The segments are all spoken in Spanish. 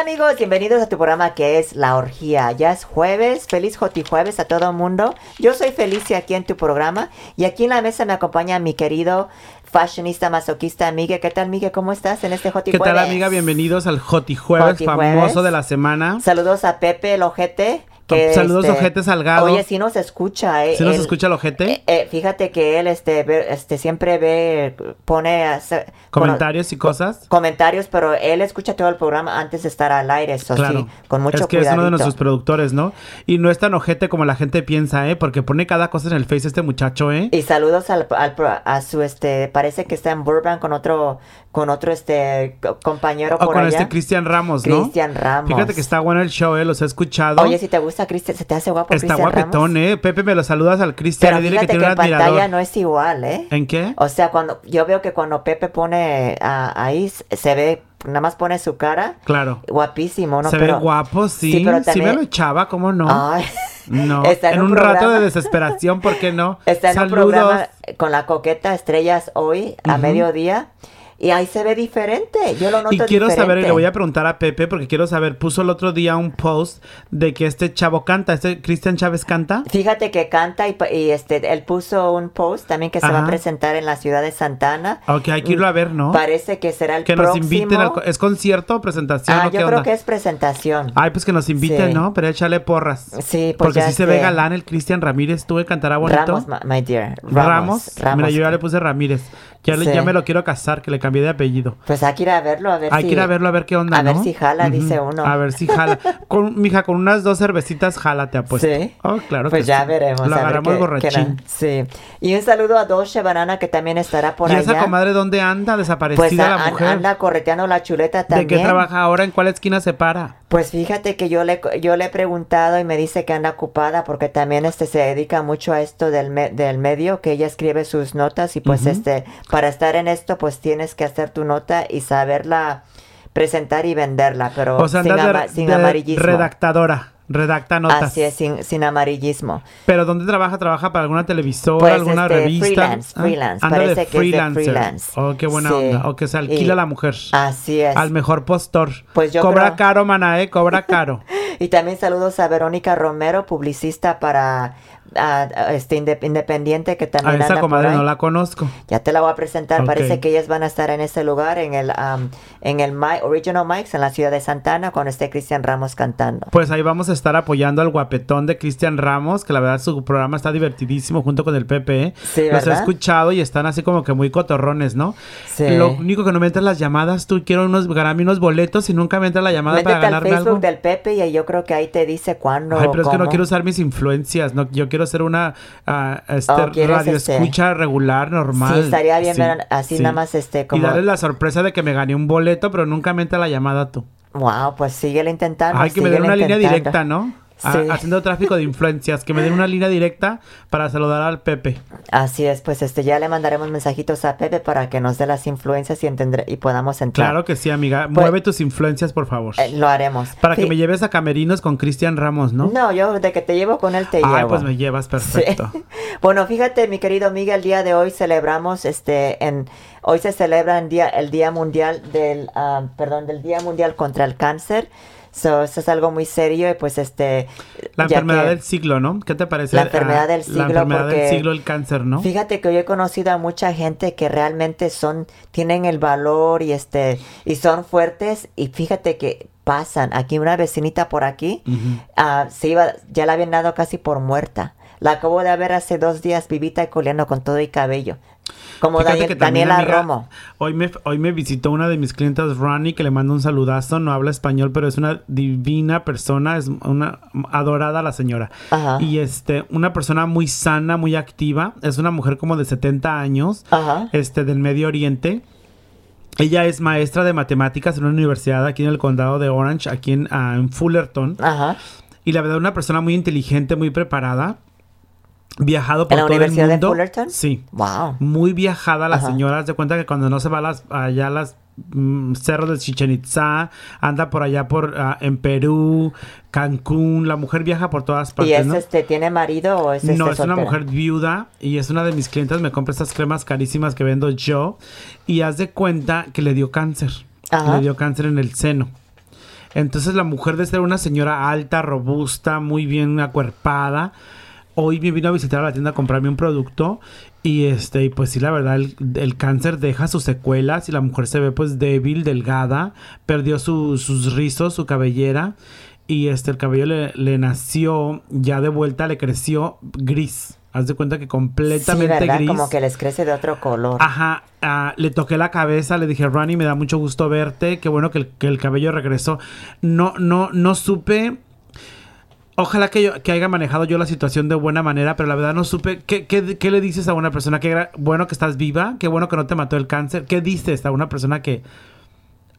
Hola amigos, bienvenidos a tu programa que es La Orgía. Ya es jueves, feliz Joti Jueves a todo el mundo. Yo soy Felicia aquí en tu programa y aquí en la mesa me acompaña mi querido fashionista masoquista Miguel. ¿Qué tal Miguel? ¿Cómo estás en este Joti ¿Qué Jueves? tal amiga? Bienvenidos al Joti Jueves Joti famoso Jueves. de la semana. Saludos a Pepe el ojete. Que, Saludos, este, ojete salgado. Oye, si nos escucha, eh. ¿Sí nos él- escucha el ojete? eh, eh, fíjate que él este, ve- este siempre ve, pone hace- Comentarios y cosas. comentarios, pero él escucha todo el programa antes de estar al aire, eso Claro. sí, con mucho es que es uno de nuestros productores, ¿no? Y no es tan ojete como la gente piensa, ¿eh? Porque pone cada cosa en el face este muchacho, ¿eh? Y saludos al, al a su este parece que está en Burbank con otro con otro este co- compañero O por con allá. este Cristian Ramos, ¿no? Cristian Ramos. Fíjate que está bueno el show, ¿eh? Los he escuchado. Oye, si te gusta Cristian, se te hace guapo está guapetón, Ramos? ¿eh? Pepe, me lo saludas al Cristian dile que fíjate que, tiene un en pantalla admirador. no es igual, ¿eh? ¿En qué? O sea, cuando yo veo que cuando Pepe pone ah, ahí se ve nada más pone su cara Claro. guapísimo, ¿no? Se Pero- ve guapo, sí. Sí, Sí, pero me también- lo echaba, ¿cómo no? Ay. No, Está en en un un, rato de desesperación, ¿por qué no? Está en un Saludos. programa con la coqueta Estrellas hoy a Ujú. mediodía y ahí se ve diferente. Yo lo noto Y quiero saber, y le voy a preguntar a Pepe, porque quiero saber, puso el otro día un post de que este chavo canta, este Cristian Chávez canta. Fíjate que canta y, este él puso un post también que se va a presentar en la ciudad de Santana. Ok, hay que irlo a ver, ¿no? Parece que será el que nos próximo. inviten. al ¿Es concierto o presentación ah, o qué yo creo onda? que es presentación. Ay, pues que nos inviten, Sí. ¿no? Pero échale porras. Sí, pues Porque sí se ve galán el Cristian Ramírez. ¿Tú cantará bonito? Ramos, my dear. Ramos. Ramos. Mira, yo ya le puse Ramírez. Ya, le- Sí. ya me lo quiero casar, que le cambié de apellido. Pues hay que ir a verlo, a ver Hay si... que ir a verlo a ver qué onda, a ver si jala, dice uno. A ver si jala. Con, mija, con unas dos cervecitas jala, te apuesto. Sí. Oh, claro Pues que ya sí. veremos. Lo ver agarramos qué- borrachín. sí. Y un saludo a Dolce Banana que también estará por ¿Y allá. esa comadre dónde anda? Desaparecida pues la mujer. anda correteando la chuleta ¿De también. qué trabaja ahora? ¿En cuál esquina se para? Pues fíjate que yo le, yo le he preguntado y me dice que anda ocupada porque también este se dedica mucho a esto del, me- del medio, que ella escribe sus notas y pues este, para estar en esto pues tienes que hacer tu nota y saberla presentar y venderla, pero O sea, sin, de, ama- sin de redactadora. Redacta notas. Así es, sin, sin amarillismo. ¿Pero dónde trabaja? ¿Trabaja para alguna televisora, Pues, alguna este, revista? freelance, Ah, freelance, parece de que es de freelance. Oh, qué buena Sí. onda. O que se alquila Y- la mujer. Así es. Al mejor postor. Pues yo Cobra creo- caro, mana, ¿eh? Cobra caro. Y también saludos a Verónica Romero, publicista para ah, ah, este inde- independiente que A también esa anda por comadre ahí. no la conozco. Ya te la voy a presentar. Parece que ellas van a estar en ese lugar, en el am, en el Mi- Original Mics, en la ciudad de Santana, con este Cristian Ramos cantando. Pues ahí vamos a estar apoyando al guapetón de Cristian Ramos, que la verdad su programa está divertidísimo junto con el Pepe. ¿eh? Sí, Los he escuchado y están así como que muy cotorrones, ¿no? Sí. Lo único que no me entran las llamadas, tú quiero unos, ganarme unos boletos y nunca me entra la llamada Métete para al ganarme Facebook algo. del Pepe y ahí yo creo que ahí te dice cuándo. Ay, pero es que no quiero usar mis influencias, no, yo quiero ser una ah, este, Oh, ¿quieres, radio este? escucha regular, normal. Sí, estaría bien Sí, ver así sí. nada más este Y como. darles la sorpresa de que me gané un boleto, pero nunca me entra la llamada tú. Wow, pues síguele intentando. Ay, que me den una línea directa, ¿no? Sí. haciendo tráfico de influencias, que me den una línea directa para saludar al Pepe. Así es, pues este ya le mandaremos mensajitos a Pepe para que nos dé las influencias y entendre- y podamos entrar. Claro que sí, amiga. Pues- Mueve tus influencias, por favor. Eh, lo haremos. para que me lleves a Camerinos con Cristian Ramos, ¿no? No, yo de que te llevo con él te Ay, llevo. pues me llevas perfecto. Sí. Bueno, fíjate, mi querido Miguel, el día de hoy celebramos, este, en, hoy se celebra el día, el día mundial del, ah, perdón, del día mundial contra el cáncer. So, eso es algo muy serio y pues este... La enfermedad del siglo, ¿no? ¿Qué te parece? La enfermedad del La siglo, enfermedad porque- del siglo, el cáncer, ¿no? Fíjate que yo he conocido a mucha gente que realmente son, tienen el valor y este, y son fuertes y fíjate que pasan. Aquí una vecinita por aquí, ah, se iba, ya la habían dado casi por muerta. La acabo de ver hace dos días vivita y coleando con todo y cabello. Como Daniel- Daniela amiga, Romo. Hoy me, hoy me visitó una de mis clientas, Ronnie, que le mando un saludazo. No habla español, pero es una divina persona. Es una adorada la señora. Ajá. Y este, una persona muy sana, muy activa. Es una mujer como de 70 años. Ajá. Este, del Medio Oriente. Ella es maestra de matemáticas en una universidad aquí en el condado de Orange, aquí en, ah, en Fullerton. Ajá. Y la verdad, una persona muy inteligente, muy preparada. Viajado por ¿En la todo Universidad el de mundo. Fullerton? Sí. Wow. Muy viajada la Ajá. señora. Haz de cuenta que cuando no se va a las, allá a las mm, cerros de Chichen Itza, anda por allá por ah, en Perú, Cancún. La mujer viaja por todas ¿Y partes, es ¿no? este, tiene marido o es este No, es una mujer viuda y es una de mis clientes. Me compra estas cremas carísimas que vendo yo. Y haz de cuenta que le dio cáncer. Ajá. Le dio cáncer en el seno. Entonces la mujer de ser una señora alta, robusta, muy bien acuerpada, hoy me vino a visitar a la tienda a comprarme un producto y este, y pues sí, la verdad, el, el cáncer deja sus secuelas y la mujer se ve pues débil, delgada, perdió su- sus rizos, su cabellera y este, el cabello le, le nació ya de vuelta, le creció gris. Haz de cuenta que Sí, completamente ¿verdad? gris. Como que les crece de otro color. Ajá, ah, le toqué la cabeza, le dije, Ronnie, me da mucho gusto verte, qué bueno que el, que el cabello regresó. No, no, no supe. Ojalá que, yo, que haya manejado yo la situación de buena manera, pero la verdad no supe. ¿Qué, qué, qué le dices a una persona? Qué gra- bueno que estás viva, qué bueno que no te mató el cáncer. ¿Qué dices a una persona que...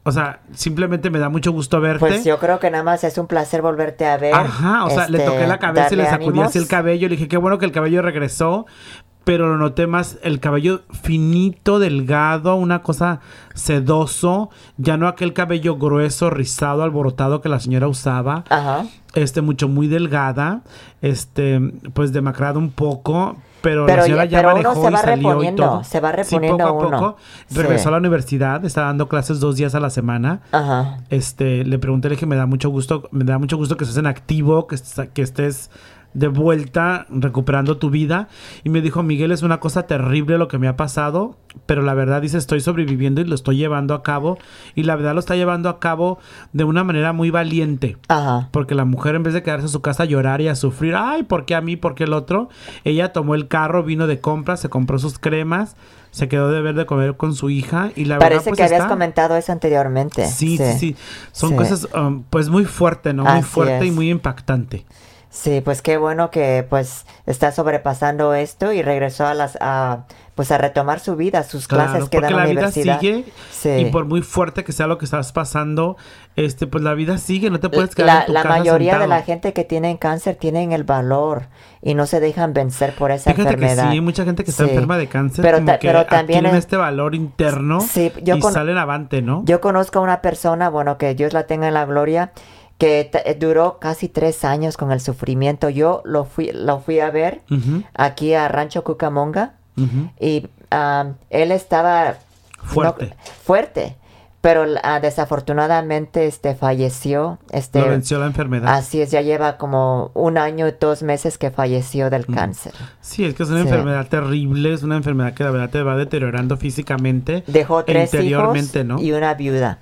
O sea, simplemente me da mucho gusto verte. Pues yo creo que nada más es un placer volverte a ver. Ajá, o sea, le este, toqué la cabeza y le sacudí así el cabello. Le dije, qué bueno que el cabello regresó. Pero lo noté más el cabello finito, delgado, una cosa sedoso. Ya no aquel cabello grueso, rizado, alborotado que la señora usaba. Ajá. Este, mucho, muy delgada. Este, pues demacrado un poco. Pero, Pero la señora ya- pero uno manejó se y va salió y todo. se va Sí, reponiendo poco a uno. poco. Sí. Regresó a la universidad, está dando clases dos días a la semana Ajá. este, le pregunté, le dije, me da mucho gusto, me da mucho gusto que estés en activo, que, est- que estés de vuelta recuperando tu vida. Y me dijo, Miguel, es una cosa terrible lo que me ha pasado, pero la verdad dice, estoy sobreviviendo y lo estoy llevando a cabo. Y la verdad lo está llevando a cabo de una manera muy valiente. Ajá. Porque la mujer, en vez de quedarse en su casa a llorar y a sufrir, ay, ¿por qué a mí? ¿Por qué el otro? Ella tomó el carro, vino de compras, se compró sus cremas, se quedó de ver de comer con su hija y la Parece verdad pues que habías está- comentado eso anteriormente. Sí, sí, sí. Son Sí. cosas um, pues muy fuerte, ¿no? Muy Así fuerte y muy impactante. Sí, pues qué bueno que pues está sobrepasando esto y regresó a las a pues a retomar su vida, sus Claro, clases que da porque en la la vida universidad. sigue Sí. y por muy fuerte que sea lo que estás pasando, este pues la vida sigue, no te puedes quedar en la, tu la casa mayoría de la gente que tienen cáncer tienen el valor y no se dejan vencer por esa Fíjate enfermedad. que sí, mucha gente que está Sí. enferma de cáncer, Pero como ta- que pero también es- este valor interno Sí, yo y con- salen avante, ¿no? Yo conozco a una persona, bueno, que Dios la tenga en la gloria, que eh, duró casi tres años con el sufrimiento. Yo lo fui, lo fui a ver aquí a Rancho Cucamonga y él estaba Fuerte. no- fuerte, pero ah, desafortunadamente este falleció. Este, Lo venció la enfermedad. así es, ya lleva como un año y dos meses que falleció del cáncer. Sí, es que es una Sí. enfermedad terrible, es una enfermedad que la verdad te va deteriorando físicamente Dejó e tres hijos y una viuda.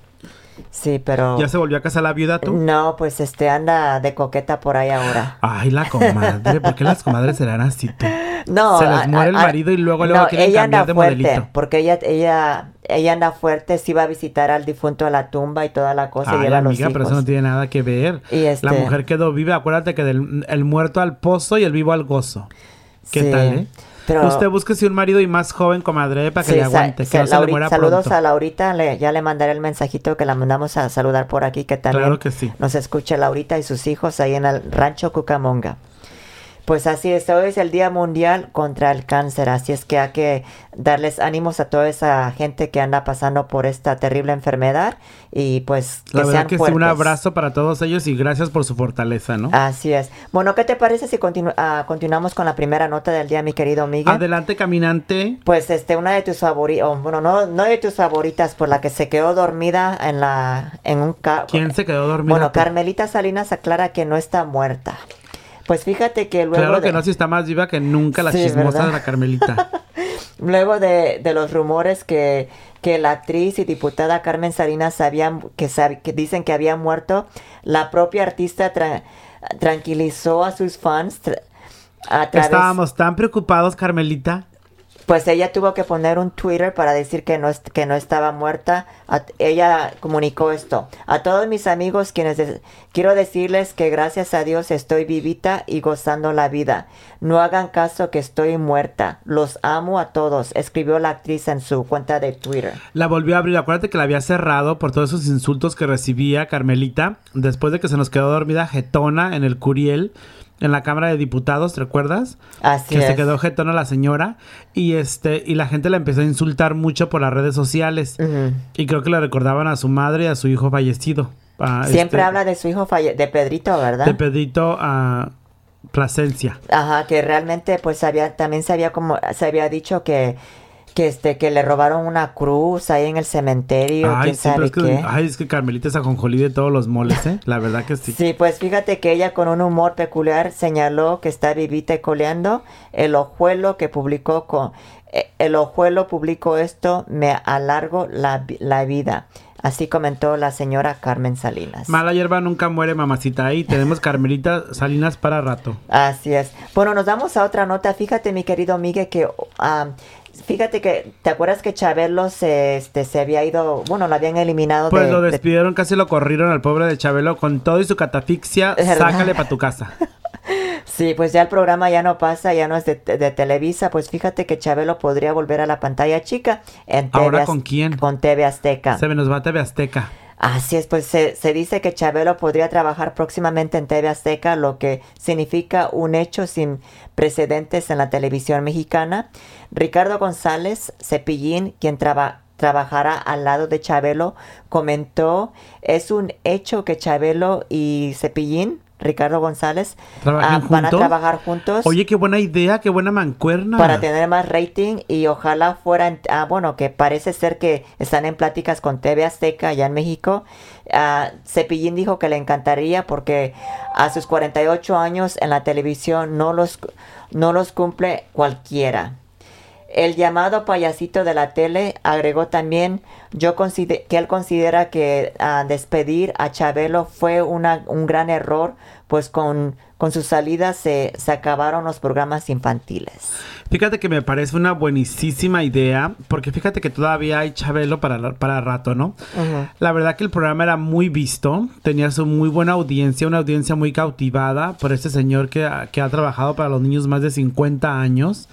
Sí, pero ¿Ya se volvió a casar la viuda tú? no, pues este anda de coqueta por ahí ahora. Ay, la comadre, ¿por qué las comadres serán así tú? No, Se les a- muere el a- marido y luego- luego quieren ella cambiar anda de fuerte, modelito. porque ella, ella, ella anda fuerte, sí va a visitar al difunto a la tumba y toda la cosa, y Ay, lleva a los amiga, pero eso hijos. no tiene nada que ver. Y este- La mujer quedó viva. Acuérdate que del el muerto al pozo y el vivo al gozo. ¿Qué Sí, tal, eh? Pero- Usted búsquese un marido y más joven, comadre, para que Sí, le aguante, que sa- no se le Lauri- muera saludos pronto. a Laurita, le- ya le mandaré el mensajito que la mandamos a saludar por aquí, que también Claro que sí. nos escucha Laurita y sus hijos ahí en el rancho Cucamonga. Pues así es, hoy es el Día Mundial contra el Cáncer, así es que hay que darles ánimos a toda esa gente que anda pasando por esta terrible enfermedad y pues que La verdad sean que sí, fuertes. un abrazo para todos ellos y gracias por su fortaleza, ¿no? Así es. Bueno, ¿qué te parece si continu- ah, continuamos con la primera nota del día, mi querido Miguel? Adelante, caminante. Pues este, una de tus favoritas, bueno, no, no de tus favoritas, por la que se quedó dormida en la, en un ca- ¿Quién se quedó dormida? Bueno? Carmelita Salinas aclara que no está muerta. Pues fíjate que luego Claro de, que no, si está más viva que nunca la Sí, chismosa ¿verdad? de la Carmelita. luego de, de los rumores que, que la actriz y diputada Carmen Salinas habían, que, sab- que dicen que había muerto, la propia artista tra- tranquilizó a sus fans tra- a través, Estábamos tan preocupados, Carmelita. Pues ella tuvo que poner un Twitter para decir que no, que no estaba muerta. Ella comunicó esto. A todos mis amigos quienes quiero decirles que gracias a Dios estoy vivita y gozando la vida. No hagan caso que estoy muerta. Los amo a todos, escribió la actriz en su cuenta de Twitter. La volvió a abrir. Acuérdate que la había cerrado por todos esos insultos que recibía Carmelita después de que se nos quedó dormida jetona en el Curiel, en la Cámara de Diputados, ¿te recuerdas? Así que se quedó jetona la señora y este y la gente la empezó a insultar mucho por las redes sociales y creo que le recordaban a su madre y a su hijo fallecido. a Siempre este, habla de su hijo falle- de Pedrito, ¿verdad? de Pedrito a Plasencia. Ajá, que realmente pues había, también se había como, se había dicho que que este que le robaron una cruz ahí en el cementerio, Ay, quién sí, pero sabe es que, qué. ay, es que Carmelita es ajonjolí de todos los moles, ¿eh? La verdad que sí. Sí, pues fíjate que ella con un humor peculiar señaló que está vivita y coleando. El ojuelo que publicó con eh, el ojuelo publicó esto, me alargo la, la vida. Así comentó la señora Carmen Salinas. Mala hierba nunca muere, mamacita. Ahí tenemos Carmelita Salinas para rato. Así es. Bueno, nos vamos a otra nota. Fíjate, mi querido Miguel, que ah, fíjate que te acuerdas que Chabelo se, este, se había ido, bueno, lo habían eliminado Pues de, lo de- despidieron, casi lo corrieron al pobre de Chabelo con todo y su catafixia. Sácale para tu casa. Sí, pues ya el programa ya no pasa, ya no es de, de Televisa. Pues fíjate que Chabelo podría volver a la pantalla chica en TV ¿Ahora con quién? Con TV Azteca. Se me nos va TV Azteca. Así es, pues se, se dice que Chabelo podría trabajar próximamente en TV Azteca, lo que significa un hecho sin precedentes en la televisión mexicana. Ricardo González Cepillín, quien traba- trabajará al lado de Chabelo, comentó, es un hecho que Chabelo y Cepillín, Ricardo González, ¿Trabajan ah, van a trabajar juntos Oye, qué buena idea, qué buena mancuerna. para tener más rating y ojalá fueran, ah, bueno, que parece ser que están en pláticas con TV Azteca allá en México. Ah, Cepillín dijo que le encantaría porque a sus 48 años en la televisión no los, no los cumple cualquiera. El llamado payasito de la tele agregó también yo que él considera que ah, despedir a Chabelo fue una- un gran error, pues con, con su salida se, se acabaron los programas infantiles. Fíjate que me parece una buenísima idea, porque fíjate que todavía hay Chabelo para, para rato, ¿no? Ujú. La verdad que el programa era muy visto, tenía su muy buena audiencia, una audiencia muy cautivada por este señor que, que ha trabajado para los niños más de 50 años.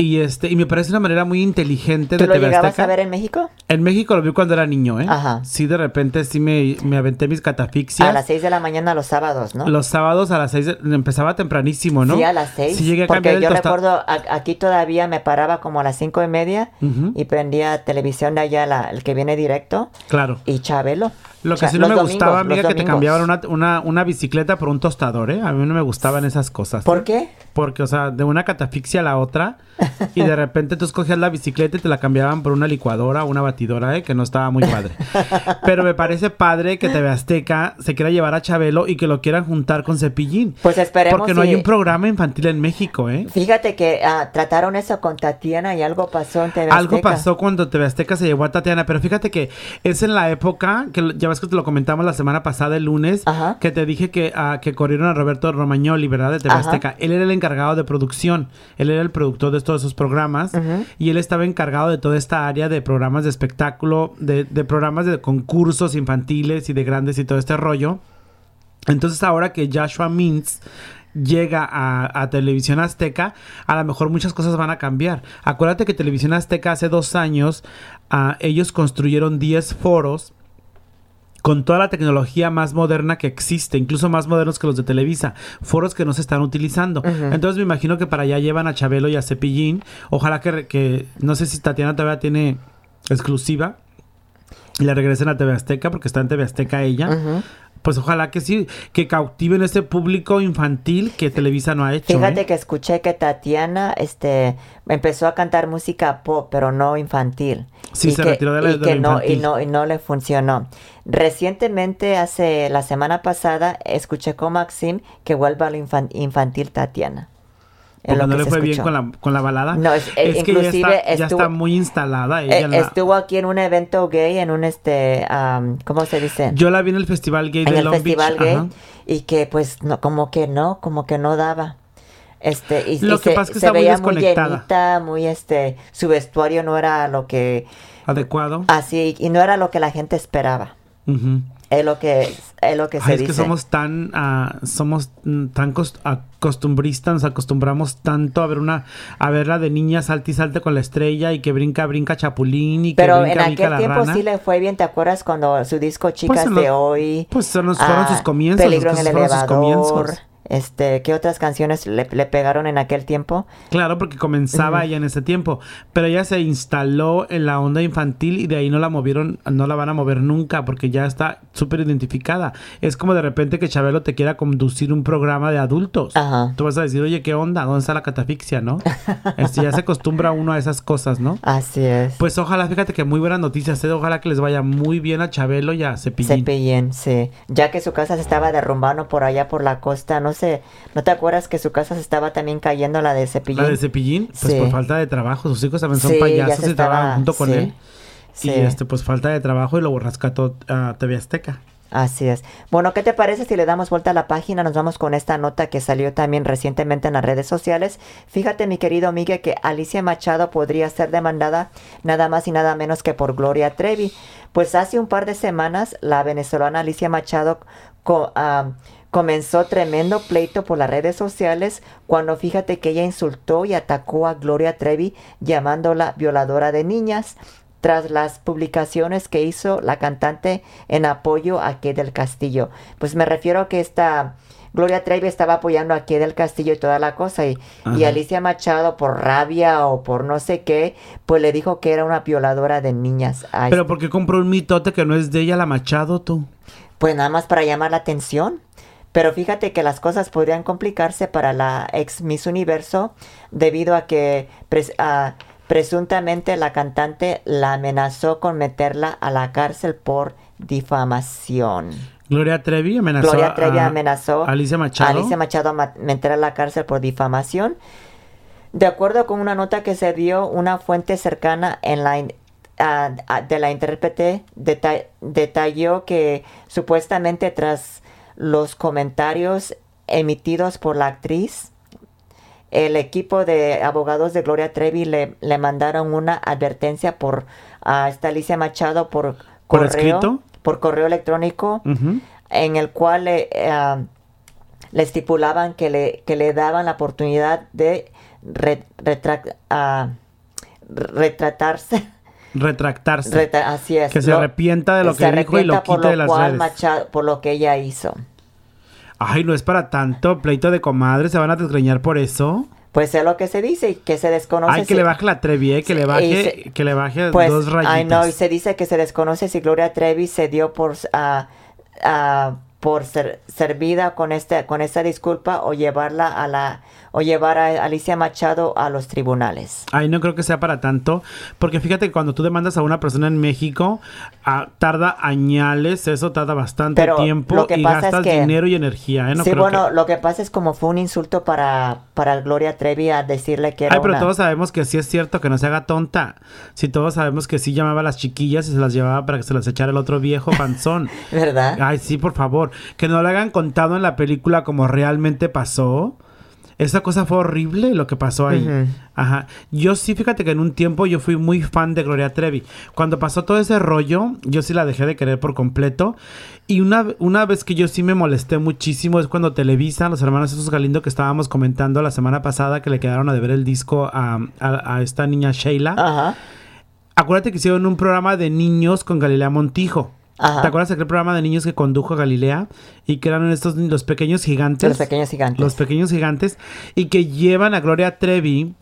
Y este y me parece una manera muy inteligente ¿Tú de lo TV llegabas Azteca. a ver en México? En México lo vi cuando era niño, ¿eh? Ajá. Sí, de repente sí me, me aventé mis catafixias. A las 6 de la mañana los sábados, ¿no? Los sábados a las 6 empezaba tempranísimo, ¿no? Sí, a las 6. Sí llegué a porque cambiar yo recuerdo, a- aquí todavía me paraba como a las cinco y media y prendía televisión de allá, la- el que viene directo, Claro. y Chabelo. Lo que Cha- sí no me domingos, gustaba, amiga, que te cambiaban una, una, una bicicleta por un tostador, ¿eh? A mí no me gustaban esas cosas. ¿Por ¿eh? qué? Porque, o sea, de una catafixia a la otra, y de repente tú escogías la bicicleta y te la cambiaban por una licuadora o una batidora, ¿eh? Que no estaba muy padre. Pero me parece padre que TV Azteca se quiera llevar a Chabelo y que lo quieran juntar con Cepillín. Pues esperemos Porque no si- hay un programa infantil en México, ¿eh? Fíjate que ah, trataron eso con Tatiana y algo pasó en TV Algo Azteca. pasó cuando TV Azteca se llevó a Tatiana, pero fíjate que es en la época, que lo- ya ves que te lo comentamos la semana pasada, el lunes, Ajá. que te dije que, ah, que corrieron a Roberto Romagnoli, ¿verdad? De TV. Azteca. Él era el encargado de producción, él era el productor de todos esos programas y él estaba encargado de toda esta área de programas de espectáculo, de, de programas de concursos infantiles y de grandes y todo este rollo. Entonces ahora que Joshua Mintz llega a, a Televisión Azteca, a lo mejor muchas cosas van a cambiar. Acuérdate que Televisión Azteca hace dos años, ah, ellos construyeron 10 foros con toda la tecnología más moderna que existe, incluso más modernos que los de Televisa, foros que no se están utilizando. Entonces me imagino que para allá llevan a Chabelo y a Cepillín. Ojalá que, que no sé si Tatiana todavía tiene exclusiva y la regresen a TV Azteca porque está en TV Azteca ella. Pues ojalá que sí, que cautiven ese público infantil que Televisa no ha hecho. Fíjate ¿eh? que escuché que Tatiana este, empezó a cantar música pop, pero no infantil. Sí, Y se que- retiró de la- y de que no, y, no, y no le funcionó. Recientemente, hace la semana pasada, escuché con Maxim que vuelva a lo infan- infantil Tatiana. Es Porque no le fue bien con la, con la balada. No, es- eh, que ya inclusive está, ya está muy instalada ella. Eh, la- estuvo aquí en un evento gay, en un este, am, ¿cómo se dice? Yo la vi en el Festival Gay en de el Long festival Beach. gay ajá. y que pues no, como que no, como que no daba. Este, y, Lo y que se, pasa es que se muy veía muy desconectada. llenita, muy este, su vestuario no era lo que, Adecuado. así, y no era lo que la gente esperaba. Ujú. Es lo que, es lo que Ay, se es dice. que somos tan, ah, somos mm, tan cost- acostumbristas, nos acostumbramos tanto a ver una, a verla de niña salte y salte con la estrella y que brinca, brinca chapulín y que Pero brinca, en aquel tiempo rana. sí le fue bien, ¿te acuerdas cuando su disco Chicas en de los- Hoy? Pues son los- fueron ah, sus comienzos, Peligro en el fueron sus elevador. comienzos. Este, ¿qué otras canciones le, le pegaron en aquel tiempo? Claro, porque comenzaba ella en ese tiempo, pero ella se instaló en la onda infantil y de ahí no la movieron, no la van a mover nunca porque ya está súper identificada. Es como de repente que Chabelo te quiera conducir un programa de adultos. Ajá. Tú vas a decir, oye, ¿qué onda? ¿Dónde está la catafixia, no? Este, ya se acostumbra uno a esas cosas, ¿no? Así es. Pues ojalá, fíjate que muy buenas noticias, ¿eh? ojalá que les vaya muy bien a Chabelo y a Cepillín. Cepillín, sí. Ya que su casa se estaba derrumbando por allá por la costa, no ¿no te acuerdas que su casa se estaba también cayendo la de Cepillín? La de Cepillín, pues Sí. por falta de trabajo, sus hijos también son Sí, payasos y trabajan estaba- junto con él. Y este, pues falta de trabajo y lo rescató a TV Azteca. Así es. Bueno, ¿qué te parece si le damos vuelta a la página? Nos vamos con esta nota que salió también recientemente en las redes sociales. Fíjate, mi querido Miguel, que Alicia Machado podría ser demandada nada más y nada menos que por Gloria Trevi. Pues hace un par de semanas la venezolana Alicia Machado co- ah, comenzó tremendo pleito por las redes sociales cuando fíjate que ella insultó y atacó a Gloria Trevi llamándola violadora de niñas tras las publicaciones que hizo la cantante en apoyo a Kay del Castillo. Pues me refiero a que esta Gloria Trevi estaba apoyando a Kay del Castillo y toda la cosa y, y. Alicia Machado por rabia o por no sé qué, pues le dijo que era una violadora de niñas. a Pero ¿por qué compró un mitote que no es de ella, la Machado, tú? pues nada más para llamar la atención. Pero fíjate que las cosas podrían complicarse para la ex Miss Universo debido a que pres- presuntamente la cantante la amenazó con meterla a la cárcel por difamación. Gloria Trevi amenazó Gloria Trevi a amenazó a Alicia Machado. a Alicia Machado a meter a la cárcel por difamación. De acuerdo con una nota que se dio, una fuente cercana en la a- de la intérprete deta- detalló que supuestamente tras los comentarios emitidos por la actriz, el equipo de abogados de Gloria Trevi le, le mandaron una advertencia por a esta Alicia Machado por ¿Por correo, escrito? por correo electrónico en el cual le, eh, le estipulaban que le, que le daban la oportunidad de re- ah, retratarse. Retractarse. Retra- así es. Que se arrepienta de lo que dijo y lo quite de las cual redes. Machado- por lo que ella hizo. Ay, no es para tanto. Pleito de comadre, se van a desgreñar por eso. Pues es lo que se dice y que se desconoce. Ay, que le baje la Trevi, eh, que le baje, se- que le baje Pues, dos rayitas. ay no, y se dice que se desconoce si Gloria Trevi se dio por ah, por ser servida con este con esta disculpa o llevarla a la o llevar a Alicia Machado a los tribunales. Ay, no creo que sea para tanto, porque fíjate que cuando tú demandas a una persona en México, ah, tarda añales, eso tarda bastante Pero tiempo lo que y pasa es que- dinero y energía, ¿eh? No sí, creo bueno, que- lo que pasa es como fue un insulto para para Gloria Trevi a decirle que era Ay, pero una- todos sabemos que sí es cierto, que no se haga tonta. Si todos sabemos que sí llamaba a las chiquillas y se las llevaba para que se las echara el otro viejo panzón. ¿verdad? Ay, sí, por favor. Que no lo hagan contado en la película como realmente pasó. Esa cosa fue horrible lo que pasó ahí. Ajá. Yo sí, fíjate que en un tiempo yo fui muy fan de Gloria Trevi. Cuando pasó todo ese rollo, yo sí la dejé de querer por completo. Y una, una vez que yo sí me molesté muchísimo es cuando Televisa, los hermanos esos Galindo que estábamos comentando la semana pasada que le quedaron a deber el disco a, a- a esta niña Sheila. Ajá. Acuérdate que hicieron un programa de niños con Galilea Montijo. Ajá. ¿Te acuerdas de aquel programa de niños que condujo Galilea? Y que eran estos los pequeños gigantes. Los pequeños gigantes. Los pequeños gigantes. Y que llevan a Gloria Trevi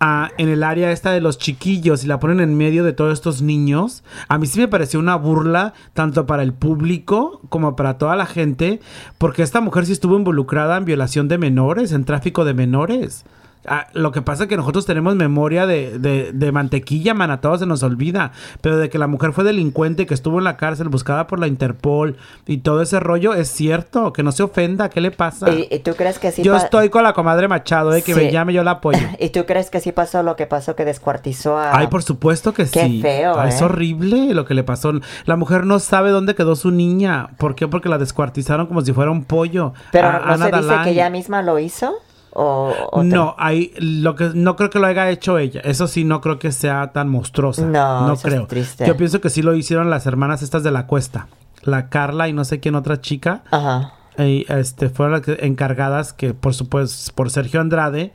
a- en el área esta de los chiquillos y la ponen en medio de todos estos niños. A mí sí me pareció una burla, tanto para el público como para toda la gente, porque esta mujer sí estuvo involucrada en violación de menores, en tráfico de menores. Ah, lo que pasa es que nosotros tenemos memoria de, de, de mantequilla, man, a todos se nos olvida. Pero de que la mujer fue delincuente, que estuvo en la cárcel buscada por la Interpol y todo ese rollo, es cierto. Que no se ofenda, ¿qué le pasa? ¿Y, y tú crees que sí yo estoy con la comadre Machado, de que Sí. me llame, yo la apoyo. ¿Y tú crees que sí pasó lo que pasó que descuartizó a Ay, por supuesto que Qué sí. feo, Ay, Es ¿eh? horrible lo que le pasó. La mujer no sabe dónde quedó su niña. ¿Por qué? Porque la descuartizaron como si fuera un pollo. Pero A- no Ana se dice que ella misma lo hizo o, o te- No, hay lo que no creo que lo haya hecho ella. Eso sí, no creo que sea tan monstruosa. No, no eso es creo. triste. Yo pienso que sí lo hicieron las hermanas estas de la cuesta, la Carla y no sé quién otra chica. Ajá. Y, este fueron las encargadas que por supuesto por Sergio Andrade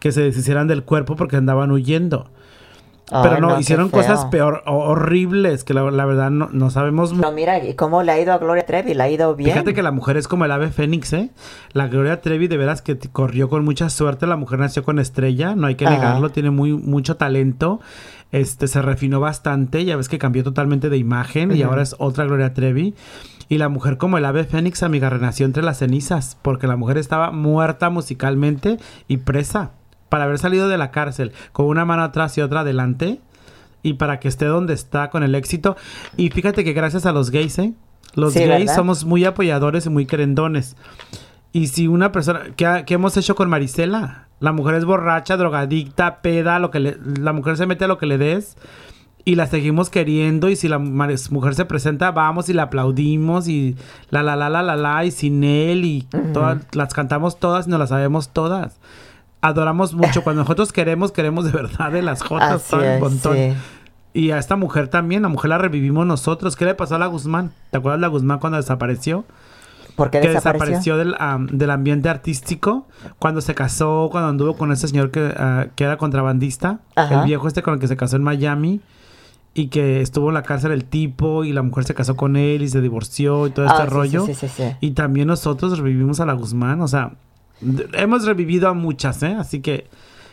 que se deshicieran del cuerpo porque andaban huyendo. Pero no, hicieron cosas peor, ho- horribles, que la, la verdad no, no sabemos Pero mira, ¿y cómo le ha ido a Gloria Trevi? Le ha ido bien. Fíjate que la mujer es como el ave fénix, ¿eh? La Gloria Trevi de veras que corrió con mucha suerte. La mujer nació con estrella, no hay que Ajá. negarlo, tiene muy mucho talento. Este se refinó bastante, ya ves que cambió totalmente de imagen y ahora es otra Gloria Trevi. Y la mujer como el ave fénix, amiga, renació entre las cenizas, porque la mujer estaba muerta musicalmente y presa. Para haber salido de la cárcel con una mano atrás y otra adelante, y para que esté donde está con el éxito. Y fíjate que gracias a los gays, ¿eh? Los Sí, gays ¿verdad? somos muy apoyadores y muy querendones. Y si una persona, ¿qué, ha- qué hemos hecho con Marisela? La mujer es borracha, drogadicta, peda, lo que le- la mujer se mete a lo que le des y la seguimos queriendo y si la mujer se presenta, vamos y la aplaudimos y la la la la la la y sin él y todas, las cantamos todas y nos las sabemos todas. Adoramos mucho. Cuando nosotros queremos, queremos de verdad de las jotas, todo el montón. sí. Y a esta mujer también, la mujer la revivimos nosotros. ¿Qué le pasó a la Guzmán? ¿Te acuerdas de la Guzmán cuando desapareció? ¿Por qué que desapareció? desapareció del, del ambiente artístico cuando se casó, cuando anduvo con ese señor que, ah, que era contrabandista, Ajá. el viejo este con el que se casó en Miami y que estuvo en la cárcel el tipo y la mujer se casó con él y se divorció y todo este Ah, rollo. Sí, sí, sí. Y también nosotros revivimos a la Guzmán, o sea, hemos revivido a muchas, ¿eh? Así que...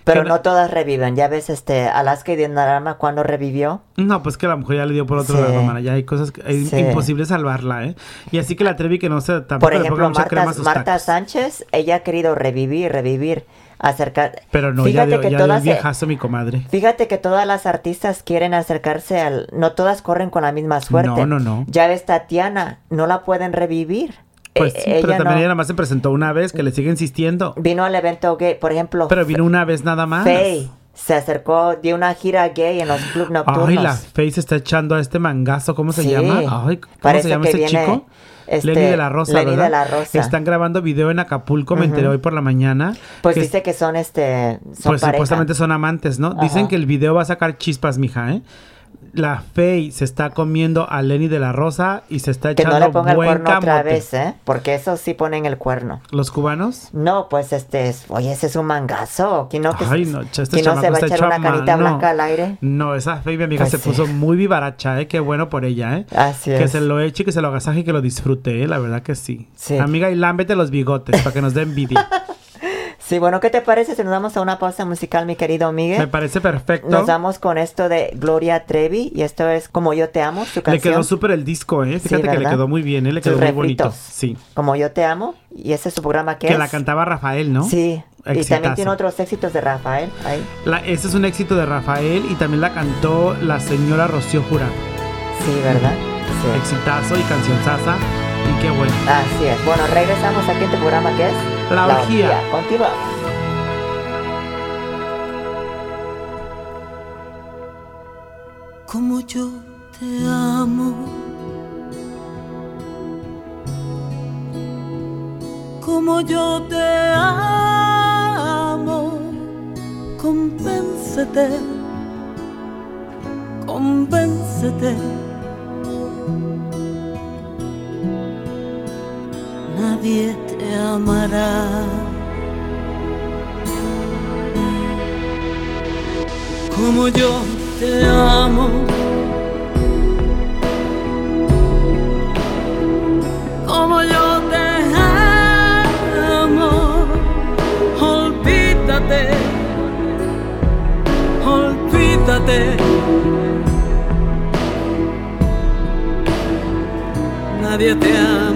Pero que- no todas reviven. Ya ves, este, Alaska y Dinarama cuando revivió. No, pues que la mujer ya le dio por otro Sí. lado, mana. Ya hay cosas que es Sí. imposible salvarla, ¿eh? Y así que la Trevi que no se tampoco Por ejemplo, Marta. Sánchez, ella ha querido revivir, revivir, acercar. Pero no, Fíjate ya que ya todas se- viejazo mi comadre. Fíjate que todas las artistas quieren acercarse al... No todas corren con la misma suerte. No, no, no. Ya ves, Tatiana, no la pueden revivir. Pues Eh, sí, pero también no. ella nada más se presentó una vez, que le sigue insistiendo. Vino al evento gay, por ejemplo. Pero vino una vez nada más. Faye se acercó, dio una gira gay en los clubs nocturnos. Ay, la Faye se está echando a este mangazo, ¿cómo se Sí. llama? Ay, ¿cómo Parece se llama ese chico? este, Lenny de la Rosa, Lenny ¿verdad? de la Rosa. Están grabando video en Acapulco, me enteré hoy por la mañana. Pues que dice que son este. Son pues pareja. supuestamente son amantes, ¿no? Dicen Ajá. que el video va a sacar chispas, mija, ¿eh? La Faye se está comiendo a Lenny de la Rosa y se está Que echando no le ponga el buen cuerno otra camote. vez, ¿eh? Porque eso sí ponen el cuerno. ¿Los cubanos? No, pues este es. Oye, ese es un mangazo. ¿Quién no, que, Ay, no, este quién no se va a echar una canita mano. blanca al aire? No, esa Faye, mi amiga, Pues se sí. puso muy vivaracha, ¿eh? Qué bueno por ella, ¿eh? Así Que es. se lo eche, que se lo agasaje y que lo disfrute, ¿eh? La verdad que sí. Sí. Amiga, y lámbete los bigotes para que nos dé envidia. Sí, bueno, ¿qué te parece si nos damos a una pausa musical, mi querido Miguel? Me parece perfecto. Nos vamos con esto de Gloria Trevi y esto es Como yo te amo, su Le canción. quedó súper el disco, ¿eh? Fíjate que le quedó muy bien, ¿eh? Le Sus quedó muy bonito. refritos. Sí. Como yo te amo y ese es su programa que, Que es. la cantaba Rafael, ¿no? Sí. Y Exitazo. también tiene otros éxitos de Rafael ahí. La- ese es un éxito de Rafael y también la cantó la señora Rocío Jurado. Sí, ¿verdad? Sí. Exitazo y canción sasa. Y qué bueno. Así es. Bueno, regresamos aquí en tu programa que es La orgía. Continuamos. como yo te amo. Como yo te amo, convéncete, convéncete. Nadie te amará. como yo te amo. Como yo te amo, olvídate, olvídate. Nadie te amará,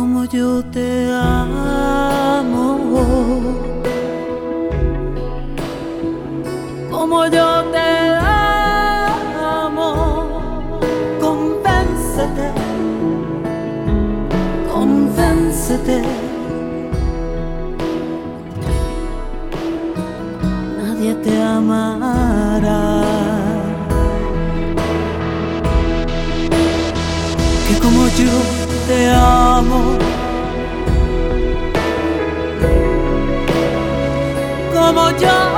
como yo te amo. Como yo te amo, convéncete, convéncete. Nadie te amará. Que como yo te amo como yo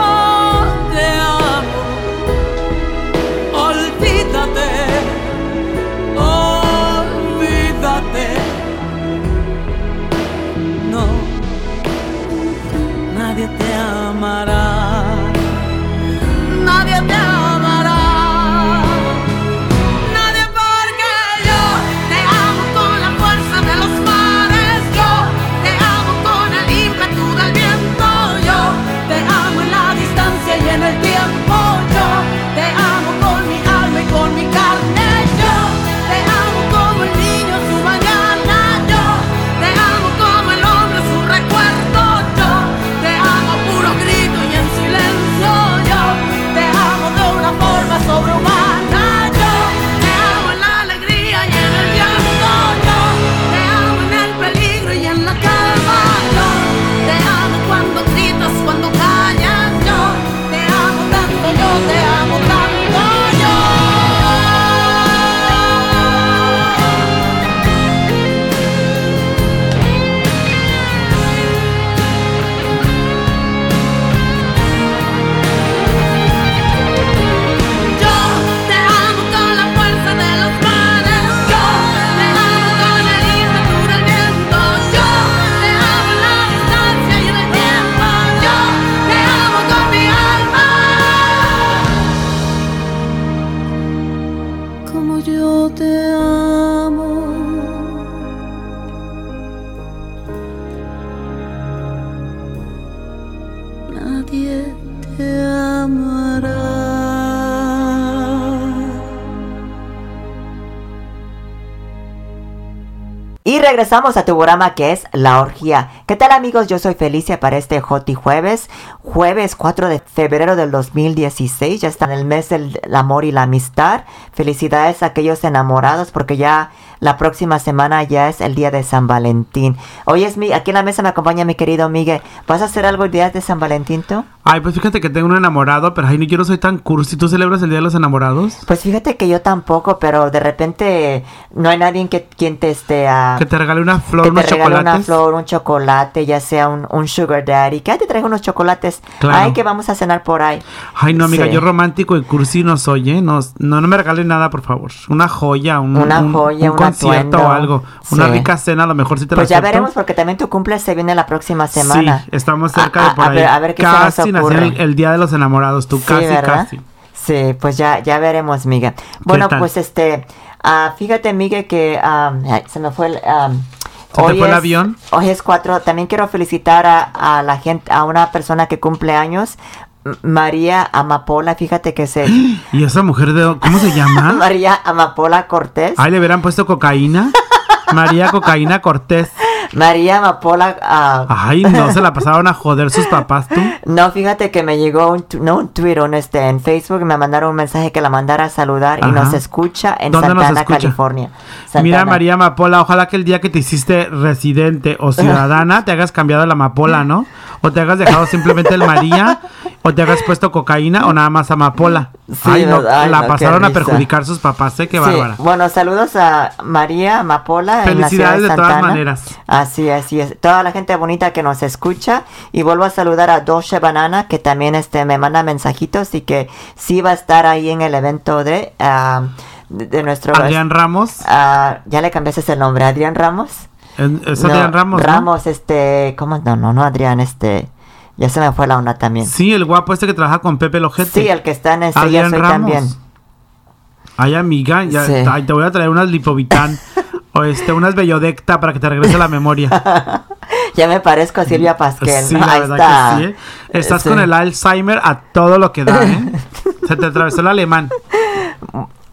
regresamos a tu programa que es La Orgía. ¿Qué tal amigos? Yo soy Felicia para este Joti Jueves, jueves 4 de febrero del 2016. Ya está en el mes del amor y la amistad. Felicidades a aquellos enamorados porque ya la próxima semana ya es el día de San Valentín. Hoy es mi, aquí en la mesa me acompaña mi querido Miguel. ¿Vas a hacer algo el día de San Valentín tú? Ay, pues fíjate que tengo un enamorado, pero ay, ni yo no soy tan cursi. ¿Tú celebras el Día de los Enamorados? Pues fíjate que yo tampoco, pero de repente no hay nadie que quien te esté a... Que te regale una flor, que unos te regale una flor, un chocolate, ya sea un, un sugar daddy. Que "Ay, te traigo unos chocolates. Claro. Ay, que vamos a cenar por ahí. Ay, no, amiga, Sí. yo romántico y cursi no soy, ¿eh? No, no, no me regalen nada, por favor. Una joya, un, Una un- joya, un un concierto o algo. Una Sí. rica cena, a lo mejor sí te Pues la ya acepto. veremos porque también tu cumple se viene la próxima semana. Sí, estamos cerca A- de por a ahí. ver- a ver qué se nos casi nació ocurre. el, el Día de los Enamorados, tú Sí, casi, ¿verdad? casi. Sí, pues ya, ya veremos, Miguel. Bueno, pues este, ah, fíjate, Miguel, que ay, se me fue el... am, ¿Se te fue el avión? Hoy es cuatro. También quiero felicitar a, a la gente, a una persona que cumple años, María Amapola. Fíjate que se... ¿Y esa mujer de cómo se llama? María Amapola Cortés. Ay, le hubieran puesto cocaína. María Cocaína Cortés. María Amapola. ah, Ay, no se la pasaron a joder sus papás, tú. No, fíjate que me llegó un, tu- no un Twitter, un este, en Facebook me mandaron un mensaje que la mandara a saludar y nos escucha en ¿Dónde nos escucha? California. Mira. María Amapola, ojalá que el día que te hiciste residente o ciudadana te hagas cambiado la amapola, ¿no? O te hagas dejado simplemente el María, o te hagas puesto cocaína o nada más amapola. Sí, Ay, no, ¿verdad? Ay, la no, pasaron a perjudicar sus papás, ¿eh? Qué Sí, bárbara. Bueno, saludos a María Amapola en la ciudad Felicidades de de todas maneras. Así es, así es. Toda la gente bonita que nos escucha. Y vuelvo a saludar a Dolce Banana, que también este, me manda mensajitos y que sí va a estar ahí en el evento de, ah, de, de nuestro... Adrián Ramos. ah, ya le cambiaste el nombre, Adrián Ramos. Es, es No, Adrián Ramos. Ramos, este, ¿cómo? No, no, no, Adrián, este, ya se me fue la onda también. Sí, Sí, el guapo este que trabaja con Pepe Lojete. el que está en Estrella Adrián Soy Ramos. también. Ay, amiga, ya, Sí. ay, te voy a traer unas Lipovitán o este, unas Bellodecta para que te regrese la memoria. Ya me parezco a Silvia Pasquel. Sí, ¿no? la Ahí verdad está. que sí. ¿eh? Estás Sí. con el Alzheimer a todo lo que da, ¿eh? Se te atravesó el alemán.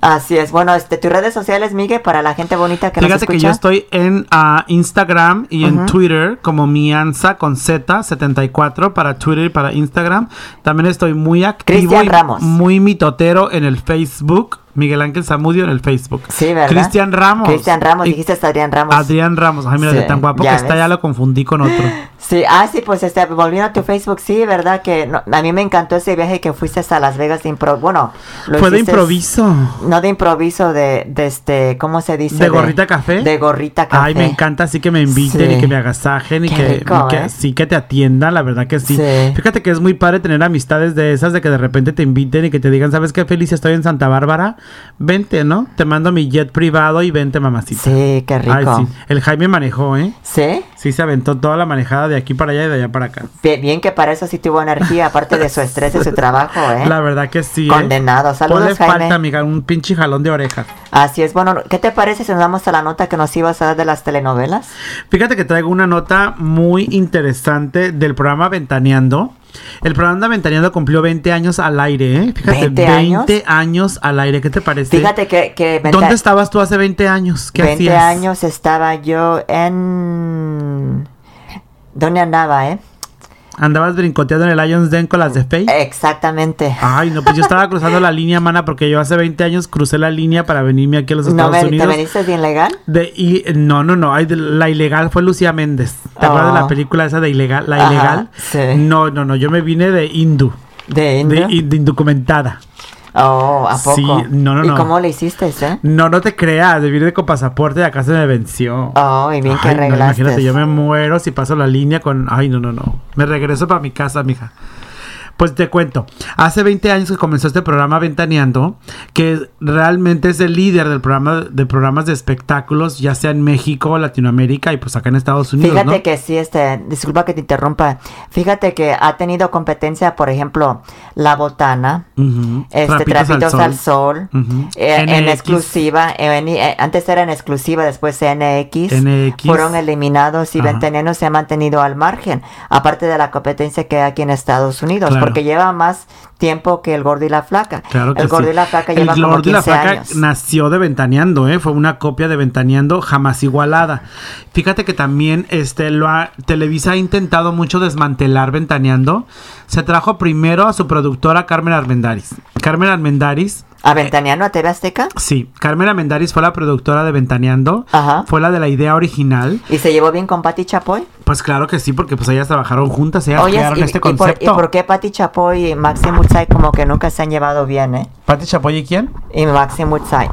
Así es. Bueno, este, tus redes sociales, Miguel, para la gente bonita que nos Fíjate escucha. que yo estoy en ah, Instagram y en. Twitter como Mianza con Z74 para Twitter y para Instagram. También estoy muy activo Cristian y muy mitotero en el Facebook. Miguel Ángel Zamudio en el Facebook. Sí, ¿verdad? Cristian Ramos. Cristian Ramos, Y dijiste Adrián Ramos. Adrián Ramos. Ay, mira, Sí, de tan guapo que está, ves. ya lo confundí con otro. Sí, ah, sí, pues este, volviendo a tu Facebook, sí, ¿verdad? Que no- a mí me encantó ese viaje que fuiste hasta Las Vegas de improviso. Bueno, lo Fue de improviso. No de improviso, de, de este, ¿cómo se dice? ¿De gorrita café? De gorrita café. Ay, me encanta así que me inviten Sí. y que me agasajen y Qué que, rico, y que ¿eh? sí que te atiendan, la verdad que sí. Sí. Fíjate que es muy padre tener amistades de esas, de que de repente te inviten y que te digan, ¿sabes qué, Felicia? Estoy en Santa Bárbara. Vente, ¿no? Te mando mi jet privado y vente, mamacita. Sí, qué rico. Ay, sí. El Jaime manejó, ¿eh? ¿Sí? Sí, se aventó toda la manejada de aquí para allá y de allá para acá. Bien, bien que para eso sí tuvo energía, aparte de su estrés y su trabajo, ¿eh? La verdad que sí. ¿eh? Condenado. Saludos, Ponle Jaime. falta, amiga, un pinche jalón de orejas. Así es, bueno, ¿qué te parece si nos damos a la nota que nos ibas a dar de las telenovelas? Fíjate que traigo una nota muy interesante del programa Ventaneando. El programa Ventaneando cumplió 20 años al aire, ¿eh? Fíjate, 20 años. 20 años al aire. ¿Qué te parece? Fíjate que... que venta- ¿Dónde estabas tú hace 20 años? ¿Qué 20 hacías? años estaba yo en... ¿Dónde andaba, eh? ¿Andabas brincoteando en el Lions Den con las de Faye? Exactamente. Ay, no, pues yo estaba cruzando la línea, mana, porque yo hace 20 años crucé la línea para venirme aquí a los ¿No Estados ¿Te Unidos. veniste bien legal? De, y no, no, no, ay, de- la ilegal fue Lucía Méndez. ¿Te acuerdas de la Oh. película esa de ilegal? La Ajá, ilegal. sí. No, no, no, yo me vine de hindú, ¿De de, India? in- de indocumentada. Oh, ¿a poco? Sí, no, no, ¿Y no. cómo le hiciste, eh? No, no te creas, de vine con pasaporte y acá se me venció. Oh, y bien que Ay, no, arreglaste. imagínate, yo me muero si paso la línea con... Ay, no, no, no. Me regreso para mi casa, mija. Pues te cuento, hace 20 años que comenzó este programa Ventaneando, que realmente es el líder del programa de programas de espectáculos, ya sea en México, Latinoamérica y pues acá en Estados Unidos, Fíjate ¿no? que sí, este, disculpa que te interrumpa. Fíjate que ha tenido competencia, por ejemplo, La Botana, Ujú. este, Trapitos, al Sol, eh, en exclusiva, en- eh, antes era en exclusiva, después NX, NX. fueron eliminados y. Ventaneando se ha mantenido al margen, aparte de la competencia que hay aquí en Estados Unidos, Claro. Porque lleva más tiempo que el Gordo y la Flaca. Claro que el Gordo sí. y la Flaca El lleva como Gordo y la 15 Flaca años. nació de Ventaneando, ¿eh? Fue una copia de Ventaneando jamás igualada. Fíjate que también este, lo ha- Televisa ha intentado mucho desmantelar Ventaneando. Se trajo primero a su productora Carmen Armendáriz. Carmen Armendáriz, ¿A Ventaneando a TV Azteca? sí, Carmen Armendáriz fue la productora de Ventaneando. Ajá. Fue la de la idea original. ¿Y se llevó bien con Patti Chapoy? Pues claro que sí, porque pues ellas trabajaron juntas, ellas Oye, crearon ¿y, este y por, concepto. ¿y por qué Patti Chapoy y Maxi Como que nunca se han llevado bien, eh? ¿Pati Chapoy y quién? Y Maxi Mutsai.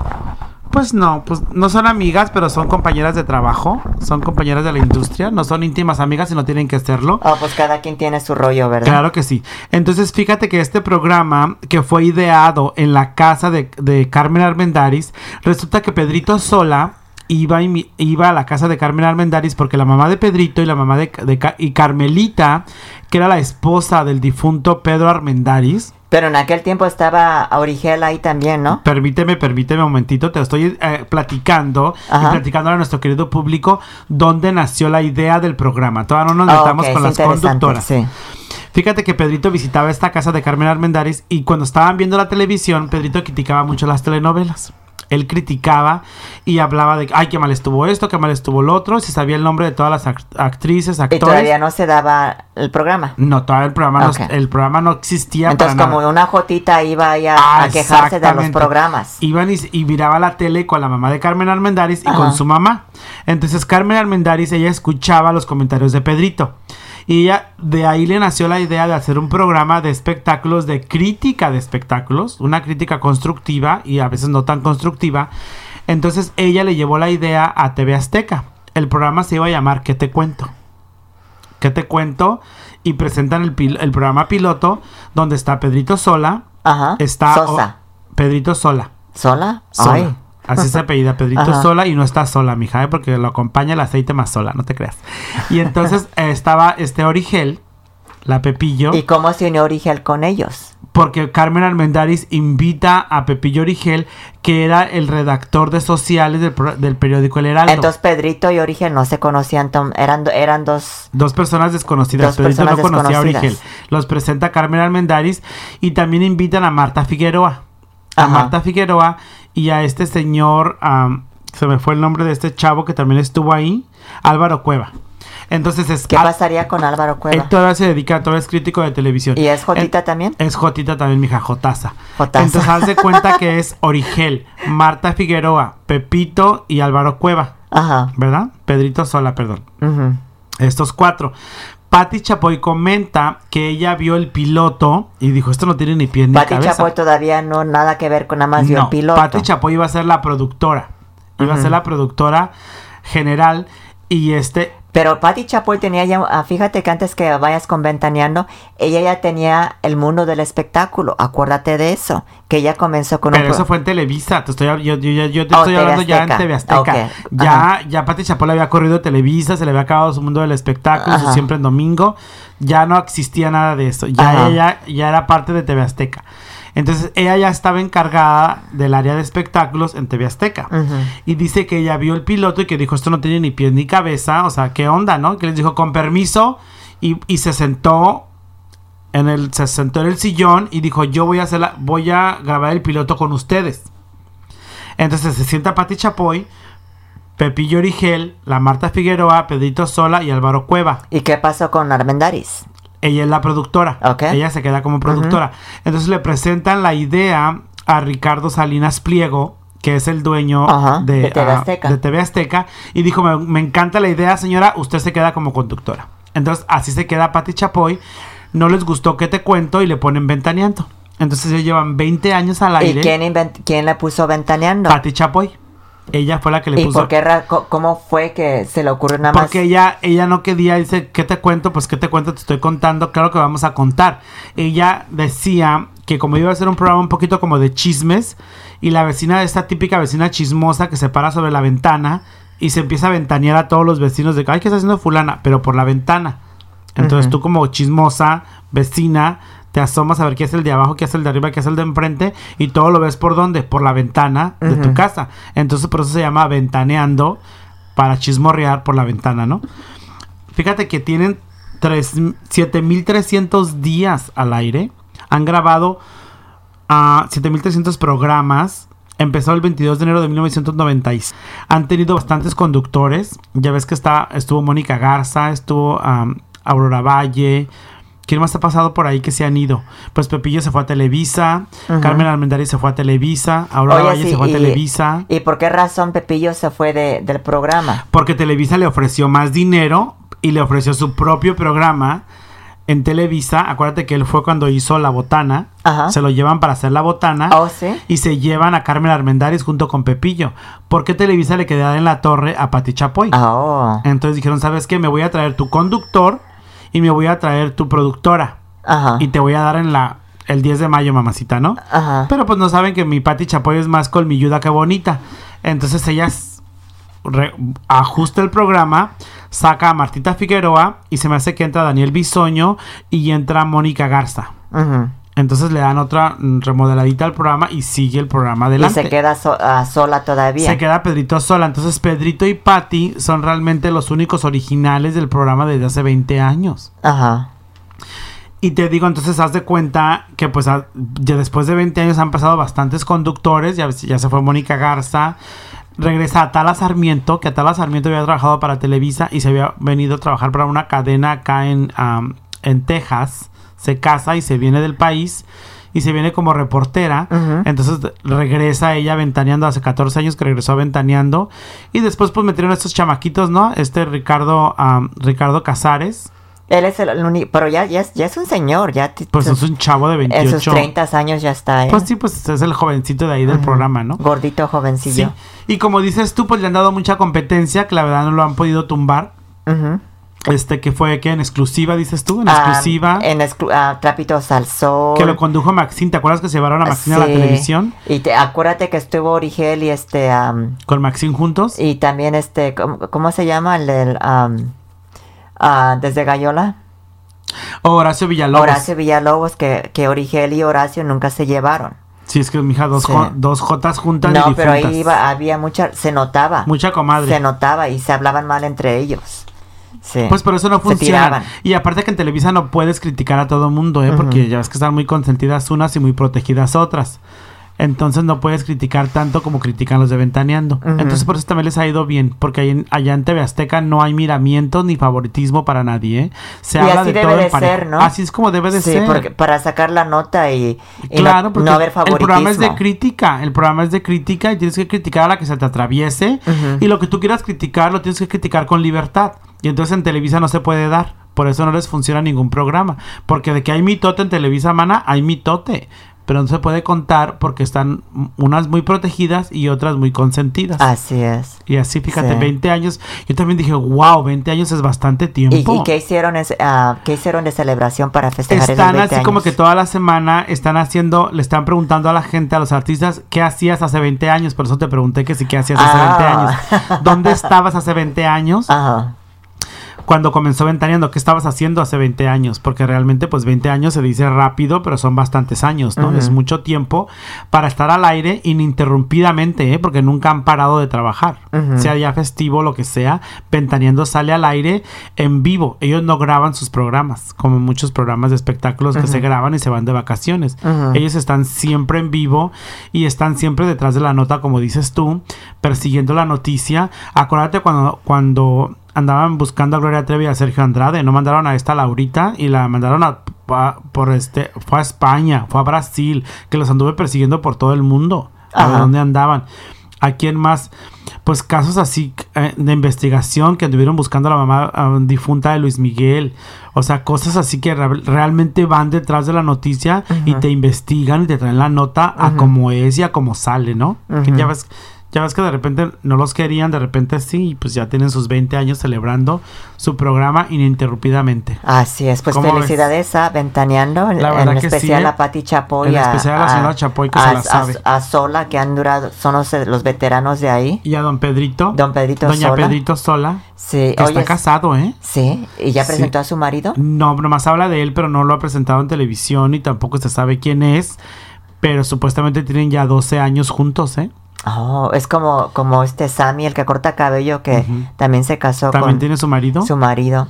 Pues no, pues no son amigas, pero son compañeras de trabajo, son compañeras de la industria, no son íntimas amigas y no tienen que serlo. Oh, pues cada quien tiene su rollo, ¿verdad? Claro que sí. Entonces, fíjate que este programa que fue ideado en la casa de, de Carmen Armendáriz, resulta que Pedrito Sola iba, iba a la casa de Carmen Armendáriz porque la mamá de Pedrito y la mamá de, y Carmelita, que era la esposa del difunto Pedro Armendáriz, Pero en aquel tiempo estaba Origel ahí también, ¿no? Permíteme, permíteme un momentito, te estoy eh, platicando Ajá. y platicando a nuestro querido público dónde nació la idea del programa. Todavía no nos metamos con las conductoras. Sí. Fíjate que Pedrito visitaba esta casa de Carmen Armendáriz y cuando estaban viendo la televisión, Pedrito criticaba mucho las telenovelas. Él criticaba y hablaba de, ay, qué mal estuvo esto, qué mal estuvo lo otro, se sabía el nombre de todas las act- actrices, Y actores. todavía no se daba el programa. No, todavía el programa, no- el programa no existía. Entonces, para como nada. una jotita iba ahí a, Ah, a quejarse de los programas. Iban y, y miraba la tele con la mamá de Carmen Armendáriz y Ajá. con su mamá. Entonces Carmen Armendáriz, ella escuchaba los comentarios de Pedrito. Y ella, de ahí le nació la idea de hacer un programa de espectáculos, de crítica de espectáculos, una crítica constructiva y a veces no tan constructiva. Entonces ella le llevó la idea a TV Azteca. El programa se iba a llamar ¿Qué te cuento? ¿Qué te cuento? Y presentan el, pil- el programa piloto donde está Pedrito Sola, Ajá. está Sosa. Pedrito Sola. ¿Sola? Sola. Ay. Así se apellida Pedrito Ajá. Sola y no está sola, mija, ¿eh? porque lo acompaña el aceite más sola, no te creas. Y entonces eh, estaba este Origel, la Pepillo, ¿Y cómo se unió Origel con ellos? porque Carmen Armendáriz invita a Pepillo Origel, que era el redactor de sociales del, periódico El Heraldo. Entonces Pedrito y Origel no se conocían, eran, eran dos... Dos personas desconocidas. Dos Pedrito personas no conocía a. Origel. Los presenta Carmen Armendáriz y también invitan a Marta Figueroa. A Ajá. Marta Figueroa y a este señor, se me fue el nombre de este chavo que también estuvo ahí, Álvaro Cueva. Entonces es... ¿Qué pasaría con Álvaro Él Cueva? todavía se dedica, todavía es crítico de televisión. ¿Y es Jotita también? Es Jotita también, mija, Jotaza. Jotaza. Entonces haz de cuenta que es Origel, Marta Figueroa, Pepito y Álvaro Cueva, Ajá. ¿verdad? Pedrito Sola, perdón. Estos cuatro. Patti Chapoy comenta que ella vio el piloto y dijo, esto no tiene ni pie ni Pati cabeza. Chapoy todavía no nada que ver con nada más dio el piloto. Patti Chapoy iba a ser la productora. Iba a ser la productora general y este... Pero Pati Chapoy tenía ya, ah, fíjate que antes que vayas con Ventaneando, ella ya tenía el mundo del espectáculo. Acuérdate de eso, que ella comenzó con Pero un pro- eso fue en Televisa, te estoy, yo, yo- te Oh, estoy TV hablando ya en. TV Azteca. Ya, ya Pati Chapoy le había corrido Televisa, se le había acabado su mundo del espectáculo, su siempre en domingo. Ya no existía nada de eso. Ya Ajá. ella ya era parte de TV Azteca. Entonces ella ya estaba encargada del área de espectáculos en TV Azteca. Y dice que ella vio el piloto y que dijo, esto no tiene ni pies ni cabeza. O sea, ¿qué onda, no? Que les dijo, con permiso. Y, y se sentó en el, se sentó en el sillón y dijo, yo voy a hacer la- voy a grabar el piloto con ustedes. Entonces se sienta Pati Chapoy, Pepillo Origel, la Marta Figueroa, Pedrito Sola y Álvaro Cueva. ¿Y qué pasó con Armendaris? Ella es la productora. Ella se queda como productora. Entonces le presentan la idea a Ricardo Salinas Pliego, que es el dueño de, de TV ah, Azteca. de TV Azteca, y dijo, me, me encanta la idea, señora, usted se queda como conductora. Entonces así se queda Pati Chapoy. No les gustó que te cuento y le ponen ventaneando. Entonces ellos llevan 20 años al ¿Y aire. quién, invent- quién le puso Ventaneando? Pati Chapoy. Ella fue la que le ¿Y puso. por qué cómo fue que se le ocurrió nada más? Porque ella, ella no quería, dice, ¿qué te cuento? Pues, ¿qué te cuento? Te estoy contando, claro que vamos a contar. Ella decía que como iba a ser un programa un poquito como de chismes, y la vecina, esta típica vecina chismosa que se para sobre la ventana y se empieza a ventanear a todos los vecinos de que, ay, ¿qué está haciendo fulana? Pero por la ventana. Entonces Ujú. tú como chismosa, vecina, te asomas a ver qué es el de abajo, qué es el de arriba, qué es el de enfrente, y todo lo ves por dónde, por la ventana de tu casa. Entonces por eso se llama ventaneando, para chismorrear por la ventana, ¿no? Fíjate que tienen tres- 7300 días al aire. Han grabado a 7300 programas. Empezó el 22 de enero de 1996. Han tenido bastantes conductores. Ya ves que está, estuvo Mónica Garza, estuvo Aurora Valle. ¿Quién más ha pasado por ahí que se han ido? Pues Pepillo se fue a Televisa. Carmen Armendariz se fue a Televisa, Aurora Oye, Valle sí, se fue a Televisa. ¿Y por qué razón Pepillo se fue de- del programa? Porque Televisa le ofreció más dinero y le ofreció su propio programa en Televisa. Acuérdate que él fue cuando hizo La Botana. Ajá. Se lo llevan para hacer La Botana. ¿Oh, sí? Y se llevan a Carmen Armendáriz junto con Pepillo. Porque Televisa le quedaba en la torre a Pati Chapoy. Oh. Entonces dijeron, ¿sabes qué? Me voy a traer tu conductor y me voy a traer tu productora. Ajá. Y te voy a dar en la el 10 de mayo, mamacita, ¿no? Ajá. Pero pues no saben que mi Pati Chapoy es más colmilluda que bonita. Entonces ella ajusta el programa, saca a Martita Figueroa y se me hace que entra Daniel Bisoño y entra Mónica Garza. Ujú. Entonces le dan otra remodeladita al programa y sigue el programa Y adelante. se queda so- ah, sola todavía. Se queda Pedrito sola. Entonces Pedrito y Patti son realmente los únicos originales del programa desde hace 20 años. Ajá. Y te digo, entonces haz de cuenta que pues a- ya después de 20 años han pasado bastantes conductores, ya, ya se fue Mónica Garza, regresa Atala Sarmiento, que Atala Sarmiento había trabajado para Televisa y se había venido a trabajar para una cadena acá en, en Texas, se casa y se viene del país y se viene como reportera, entonces regresa ella ventaneando, hace 14 años que regresó ventaneando y después pues metieron a estos chamaquitos, ¿no? Este Ricardo, am, Ricardo Casares. Él es el único, pero ya, ya, es, ya es un señor, ya Pues es un chavo de 28. en sus 30 años ya está, ¿eh? Pues sí, pues es el jovencito de ahí del programa, ¿no? Gordito, Sí. jovencillo. Y como dices tú, pues le han dado mucha competencia, que la verdad no lo han podido tumbar. Ujú. Este, que fue que en exclusiva, dices tú, en Ah, exclusiva. en exclu- Trapitos al Sol. Que lo condujo Maxine. ¿Te acuerdas que se llevaron a Maxine a la televisión? Y te, acuérdate que estuvo Origel y este, Con Maxine juntos. y también este, ¿cómo, cómo se llama? El am, ah, desde Gallola. O Horacio Villalobos. Horacio Villalobos, que, que Origel y Horacio nunca se llevaron. Sí, es que mija, dos, Sí. jo- dos Jotas juntas y No, pero ahí iba, había mucha, se notaba. Mucha comadre. Se notaba y se hablaban mal entre ellos. Sí. Pues por eso no funciona. Y aparte que en Televisa no puedes criticar a todo mundo, ¿eh? Porque ya ves que están muy consentidas unas y muy protegidas otras. Entonces no puedes criticar tanto como critican los de Ventaneando. Entonces por eso también les ha ido bien, porque ahí en- allá en TV Azteca no hay miramientos ni favoritismo para nadie. ¿eh? Se Y habla así de debe todo de ser, ¿no? Así es como debe de sí, ser. porque para sacar la nota y, y Claro, no, haber el favoritismo. programa es de crítica, el programa es de crítica y tienes que criticar a la que se te atraviese y lo que tú quieras criticar lo tienes que criticar con libertad. Y entonces en Televisa no se puede dar, por eso no les funciona ningún programa, porque de que hay mitote en Televisa, mana, hay mitote, pero no se puede contar porque están unas muy protegidas y otras muy consentidas. Así es. Y así, fíjate, Sí. 20 años. Yo también dije, wow, 20 años es bastante tiempo. ¿Y, y qué hicieron es, ah, qué hicieron de celebración para festejar esos Están 20 así como que toda la semana están haciendo, le están preguntando a la gente, a los artistas, ¿qué hacías hace 20 años? Por eso te pregunté que sí, ¿qué hacías hace Ah. 20 años? ¿Dónde estabas hace 20 años? Ajá. Cuando comenzó Ventaneando, ¿qué estabas haciendo hace 20 años? Porque realmente, pues 20 años se dice rápido, pero son bastantes años, ¿no? Es mucho tiempo para estar al aire ininterrumpidamente, ¿eh? Porque nunca han parado de trabajar. Sea ya festivo, lo que sea, Ventaneando sale al aire en vivo. Ellos no graban sus programas, como muchos programas de espectáculos que se graban y se van de vacaciones. Ellos están siempre en vivo y están siempre detrás de la nota, como dices tú, persiguiendo la noticia. Acuérdate cuando, cuando andaban buscando a Gloria Trevi y a Sergio Andrade, no mandaron a esta Laurita y la mandaron a, por este, fue a España, fue a Brasil, que los anduve persiguiendo por todo el mundo, a dónde andaban. ¿A quién más? Pues casos así eh, de investigación que anduvieron buscando a la mamá difunta de Luis Miguel. O sea, cosas así que re- realmente van detrás de la noticia y te investigan y te traen la nota a como es y a como sale, ¿no? Que ya ves, ya ves que de repente no los querían, de repente sí, y pues ya tienen sus 20 años celebrando su programa ininterrumpidamente. Así es, pues felicidades a Ventaneando, en, La especial sí, a Pati Chapoy, en a, especial a la señora Chapoy, que se la sabe. a Sola, que han durado, son los, los veteranos de ahí. Y a don Pedrito, Don Pedrito doña Sola. Pedrito Sola, Sí, que oye, está casado, ¿eh? sí, y ya Sí. presentó a su marido. No, nomás habla de él, pero no lo ha presentado en televisión y tampoco se sabe quién es. Pero supuestamente tienen ya 12 años juntos, ¿eh? Oh, es como, como este Sammy, el que corta cabello, que también se casó También con tiene su marido. su marido.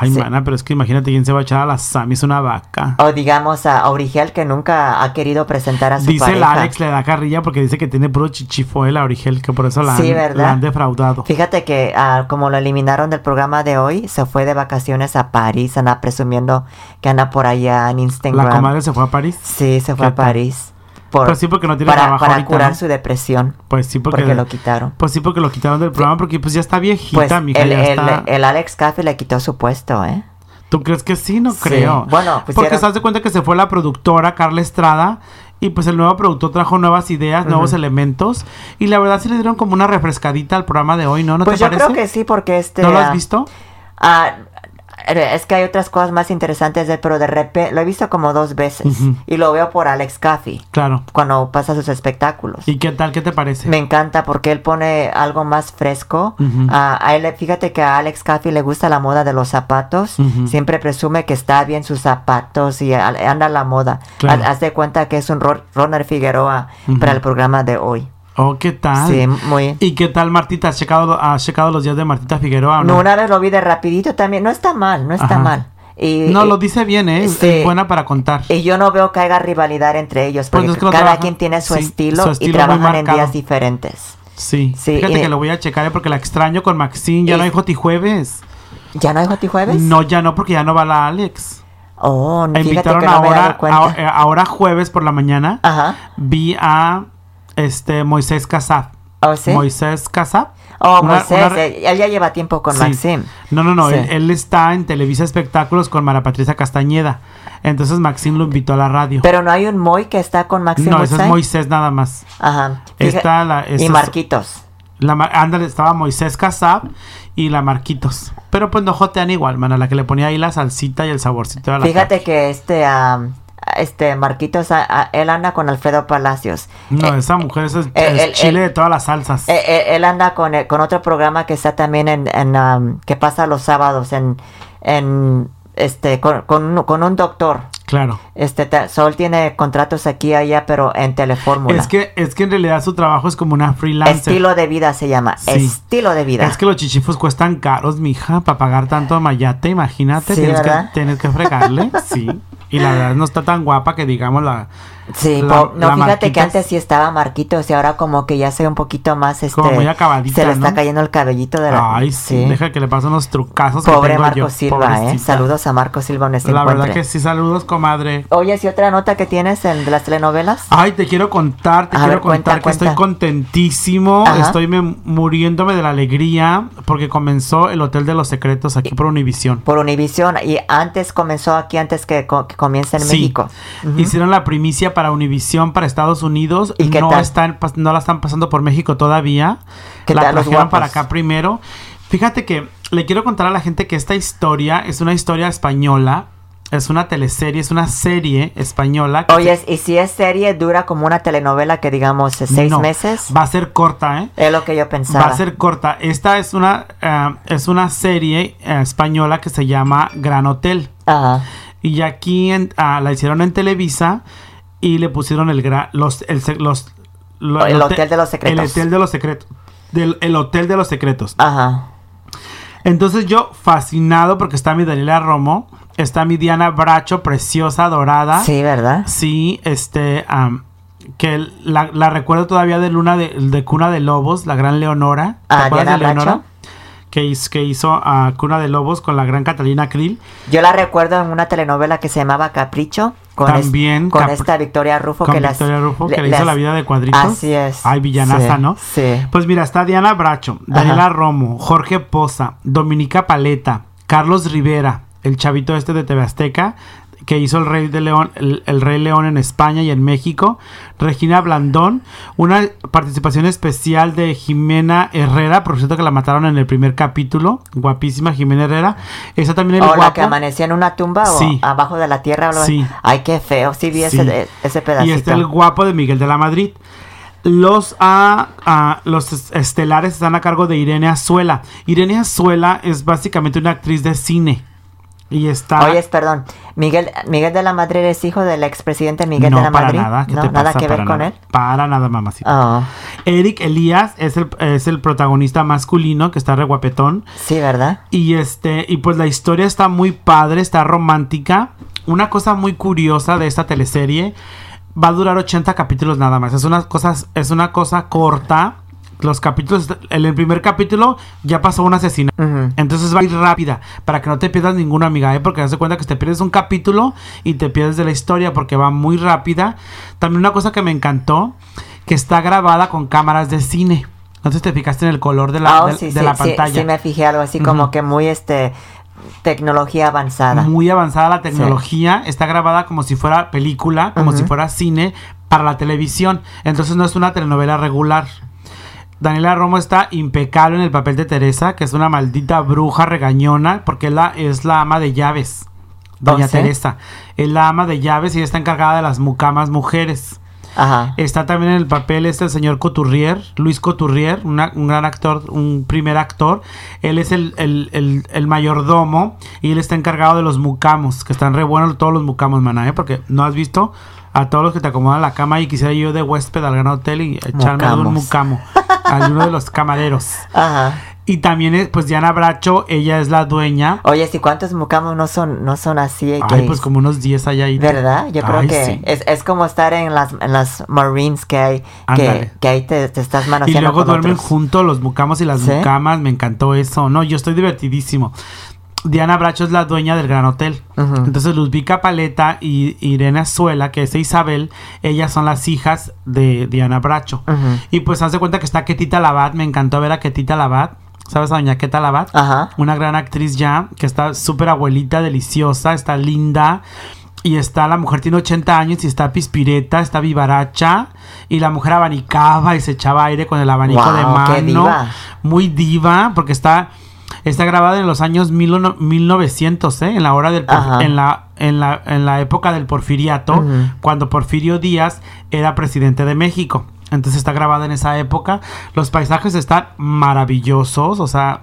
Ay, sí. mana, pero es que imagínate quién se va a echar a la Sammy, es una vaca. O digamos a Aurigel, que nunca ha querido presentar a su Dice pareja. Alex, le da carrilla porque dice que tiene puro chichifo el Aurigel, que por eso la, Sí, han, ¿verdad? la han defraudado. Fíjate que ah, como lo eliminaron del programa de hoy, se fue de vacaciones a París, anda presumiendo que anda por allá en Instagram. La comadre se fue a París. Sí, se fue ¿Qué a? París. Por, Pues sí, porque no tiene para, trabajo para ahorita, curar ¿no? su depresión, Pues sí, porque, porque lo quitaron. pues sí, porque lo quitaron del programa porque pues ya está viejita, Pues mija, el, ya el- está. el Alex Caffey le quitó su puesto, ¿eh? ¿Tú crees que sí? No Sí. creo. Bueno, Porque pusieron- se de cuenta que se fue la productora Carla Estrada y pues el nuevo productor trajo nuevas ideas, nuevos elementos y la verdad sí le dieron como una refrescadita al programa de hoy, ¿no? ¿No pues te yo parece? creo que sí, porque este... ¿No lo has ah, visto? ah, es que hay otras cosas más interesantes de él, pero de repente lo he visto como dos veces y lo veo por Alex Caffey Claro. cuando pasa sus espectáculos. ¿Y qué tal? ¿Qué te parece? Me encanta porque él pone algo más fresco. Ah, a él, fíjate que a Alex Caffey le gusta la moda de los zapatos. Siempre presume que está bien sus zapatos y anda la moda. Claro. Haz- Haz de cuenta que es un Ro- Ronald Figueroa para el programa de hoy. Oh, ¿qué tal? Sí, muy... ¿Y qué tal, Martita? ¿Has checado, has checado los días de Martita Figueroa no? No, una vez lo vi de rapidito también. No está mal, no está Ajá. mal. Y, No, y- lo dice bien, ¿eh? Sí. Es buena para contar. y yo no veo que haya rivalidad entre ellos, Pues porque es que lo cada quien tiene su sí, estilo, su y estilo trabajan en días diferentes. Sí. Sí, Fíjate y- que lo voy a checar ¿eh? porque la extraño con Maxine. Ya no hay Joti Jueves. ¿Ya no hay Joti Jueves? No, ya no, porque ya no va la Alex. Oh, fíjate invitaron que no me he dado ahora, ahora, ahora jueves por la mañana. Ajá. Vi a este Moisés Casab. ¿Oh, sí? Moisés Casab. Oh, Una- Moisés, una- eh, él ya lleva tiempo con Sí. Maxim. No, no, no. Sí. Él, él está en Televisa Espectáculos con Mara Patricia Castañeda. Entonces Maxine lo invitó a la radio. Pero no hay un Moy que está con Maxim no, ese es? Moisés nada más. Ajá. Está la- y Marquitos. La, ándale, estaba Moisés Casab y la Marquitos. Pero pues no jotean igual, man. A la que le ponía ahí la salsita y el saborcito de la Fíjate que este, am, este Marquitos, a- a- él anda con Alfredo Palacios. No, Eh, esa mujer es, es eh, chile de todas las salsas. eh, él anda con, con otro programa que está también en, en, am, que pasa los sábados en, en este, con, con, un- con un doctor. claro. Este, Sol tiene contratos aquí y allá, pero en Telefórmula. Es que, es que en realidad su trabajo es como una freelancer. Estilo de vida se llama. Sí. Estilo de vida. Es que los chichifos cuestan caros, mija, para pagar tanto mayate, imagínate. Sí, tienes, que, tienes que fregarle, sí. Y la verdad no está tan guapa que digamos la... Sí, La- po- no, la fíjate que antes sí estaba Marquitos y ahora como que ya se ve un poquito más este Como muy acabadita, se le está cayendo el cabellito de la Ay, sí, deja que le pasen unos trucazos que Pobre tengo Marco yo, Silva, eh. Saludos a Marco Silva donde se La verdad que sí, saludos, comadre. Oye, ¿sí otra nota que tienes en las telenovelas? Ay, te quiero contar, te A quiero ver, cuenta, contar que estoy contentísimo, Ajá. estoy me- muriéndome de la alegría porque comenzó el Hotel de los Secretos aquí por Univisión. Por Univisión y antes comenzó aquí antes que comience en Sí. México. Hicieron la primicia para Univisión para Estados Unidos. ¿Y no están no la están pasando por México todavía. ¿Qué la trajeron para acá primero. Fíjate que le quiero contar a la gente que esta historia es una historia española. Es una teleserie, es una serie española. Oye, y si es serie, dura como una telenovela que digamos se- seis No, meses. Va a ser corta, ¿eh? Es lo que yo pensaba. Va a ser corta. Esta es una, eh, es una serie eh, española que se llama Gran Hotel. Ajá. Y aquí en- ah, la hicieron en Televisa y le pusieron el gra- los el, los El hotel- Hotel de los Secretos. El hotel de los secretos. Del, el hotel de los secretos. Ajá. Entonces yo fascinado porque está mi Daniela Romo, está mi Diana Bracho, preciosa, dorada. Sí, ¿verdad? Sí, este, que la, la recuerdo todavía de Luna de, de Cuna de Lobos, la gran Leonora. ¿Te Ah, acuerdas Diana de Leonora? Bracho. Que hizo, que hizo a Cuna de Lobos con la gran Catalina Krill. Yo la recuerdo en una telenovela que se llamaba Capricho. Con es- También con Capri- esta Victoria Rufo con que las- Victoria Rufo, que le- le hizo las- la vida de cuadritos. Así es. Ay, villanaza, Sí, ¿no? Sí. Pues mira, está Diana Bracho, Daniela Ajá. Romo, Jorge Poza, Dominica Paleta, Carlos Rivera, el chavito este de TV Azteca, que hizo el Rey de León, el, el Rey León en España y en México, Regina Blandón, una participación especial de Jimena Herrera, por cierto que la mataron en el primer capítulo, guapísima Jimena Herrera, está también la que amanecía en una tumba Sí. o abajo de la tierra. Sí. Ay, qué feo. Sí vi Sí. ese, ese pedacito. Y está el guapo de Miguel de la Madrid. Los, ah, ah, los es- estelares están a cargo de Irene Azuela. Irene Azuela es básicamente una actriz de cine. Y está... Oye, perdón. Miguel, Miguel de la Madrid es hijo del expresidente Miguel no, de la para Madrid. nada. ¿Qué no, te nada pasa? que ver con nada. él. Para nada, mamacita. Oh, Eric Elías es el, es el protagonista masculino que está re guapetón. sí, ¿verdad? Y este, y pues la historia está muy padre, está romántica. Una cosa muy curiosa de esta teleserie va a durar 80 capítulos nada más. Es una cosa, es una cosa corta. Los capítulos, en el primer capítulo ya pasó un asesinato. Ujú. Entonces va a ir rápida para que no te pierdas ninguna amiga, ¿eh? porque das cuenta que te pierdes un capítulo y te pierdes de la historia porque va muy rápida. También una cosa que me encantó, que está grabada con cámaras de cine. Entonces te fijaste en el color de la, oh, de, sí, de sí, la sí, pantalla. sí me fijé algo así como que muy este tecnología avanzada. Muy avanzada la tecnología, está grabada como si fuera película, como si fuera cine para la televisión. Entonces no es una telenovela regular. Daniela Romo está impecable en el papel de Teresa, que es una maldita bruja regañona, porque la, es la ama de llaves. Doña ¿Oh, sí? Teresa. Es la ama de llaves y está encargada de las mucamas mujeres. Ajá. Está también en el papel este el señor Coturrier, Luis Coturrier, una- un gran actor, un primer actor. Él es el, el- el- el mayordomo y él está encargado de los mucamos, que están re buenos todos los mucamos, maná, ¿eh? Porque no has visto a todos los que te acomodan la cama y quisiera yo de huésped al gran hotel y echarme de un mucamo, a uno de los camareros. Ajá. Y también, es, pues, Diana Bracho, ella es la dueña. Oye, si cuántos mucamos no son, no son así. Ay, que- pues como unos 10 allá ahí. ¿Verdad? Yo creo Ay, que sí. es, es como estar en las, en las Marines que hay, que, que ahí te, te estás Y manoseando luego con duermen otros. juntos los mucamos y las ¿Sí? mucamas. Me encantó eso. No, yo estoy divertidísimo. Diana Bracho es la dueña del Gran Hotel. Ujú. Entonces Luzbica Paleta y Irene Azuela, que es Isabel, ellas son las hijas de Diana Bracho. Y pues hace cuenta que está Ketita Labat. Me encantó ver a Ketita Labat. ¿Sabes a doña Keta Labat? Ajá. Una gran actriz ya, que está súper abuelita, deliciosa, está linda. Y está, la mujer tiene 80 años y está pispireta, está vivaracha. Y la mujer abanicaba y se echaba aire con el abanico de qué mano. diva. Muy diva, porque está, está grabada en los años mil uno- 1900, ¿eh? En la hora del en la, en la, en la época del porfiriato, cuando Porfirio Díaz era presidente de México. Entonces está grabada en esa época. Los paisajes están maravillosos, o sea,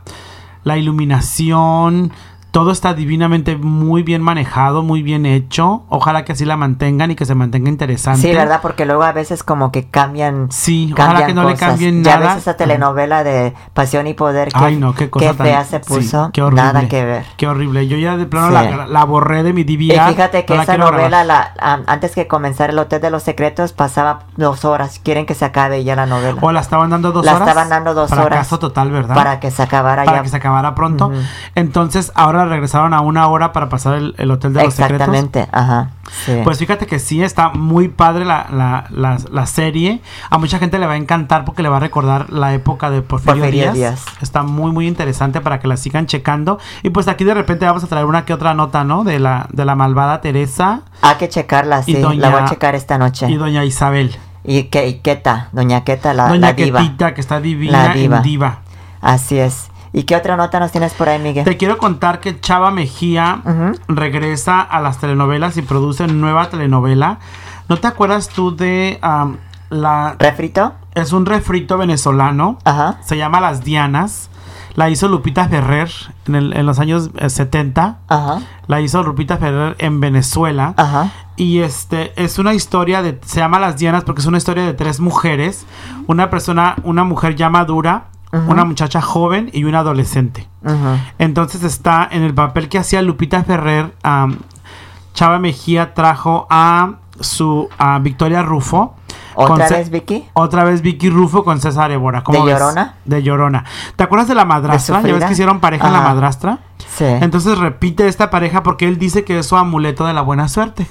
la iluminación, todo está divinamente muy bien manejado, muy bien hecho. Ojalá que así la mantengan y que se mantenga interesante. Sí, ¿verdad? Porque luego a veces como que cambian. Sí, ojalá cambian que no le cambien Ya nada. ves esa telenovela de Pasión y Poder. Que, Ay, no, qué cosa tan- fea se sí, puso. qué horrible. Nada que ver. Qué horrible. Yo ya de plano Sí. la, la borré de mi Y DVR. fíjate que no la esa novela, la, antes que comenzara el Hotel de los Secretos, pasaba dos horas. Quieren que se acabe ya la novela. O la estaban dando dos La horas. estaban dando dos horas. total, ¿verdad? Para que se acabara Para ya. que se acabara pronto. Entonces, ahora regresaron a una hora para pasar el, el Hotel de los Secretos. Exactamente, ajá. Sí. Pues fíjate que sí, está muy padre la, la, la, la serie. A mucha gente le va a encantar porque le va a recordar la época de Porfirio, Porfirio Díaz. Díaz. Está muy, muy interesante para que la sigan checando. Y pues aquí de repente vamos a traer una que otra nota, ¿no? De la, de la malvada Teresa Hay que checarla, sí. doña- La voy a checar esta noche. y doña Isabel. Y, que, y Queta, Doña Queta, la, doña la diva. Quetita, que está divina La diva. en diva. Así es. ¿Y qué otra nota nos tienes por ahí, Miguel? Te quiero contar que Chava Mejía regresa a las telenovelas y produce nueva telenovela. ¿No te acuerdas tú de la... ¿Refrito? Es un refrito venezolano. Ajá. Se llama Las Dianas. La hizo Lupita Ferrer en, el- en los años eh, 70. Ajá. La hizo Lupita Ferrer en Venezuela. Ajá. Y este es una historia de. Se llama Las Dianas porque es una historia de tres mujeres. Una persona, una mujer ya madura, Una muchacha joven y una adolescente. Ujú. Entonces está en el papel que hacía Lupita Ferrer. Chava Mejía trajo a su a Victoria Rufo. ¿Otra vez, Vicky? Otra vez Vicky Rufo con César Évora. ¿Cómo ¿De ves? Llorona? De Llorona. ¿Te acuerdas de la madrastra? ¿Ya ves que hicieron pareja en la Ajá. madrastra? Sí. Entonces repite esta pareja porque él dice que es su amuleto de la buena suerte.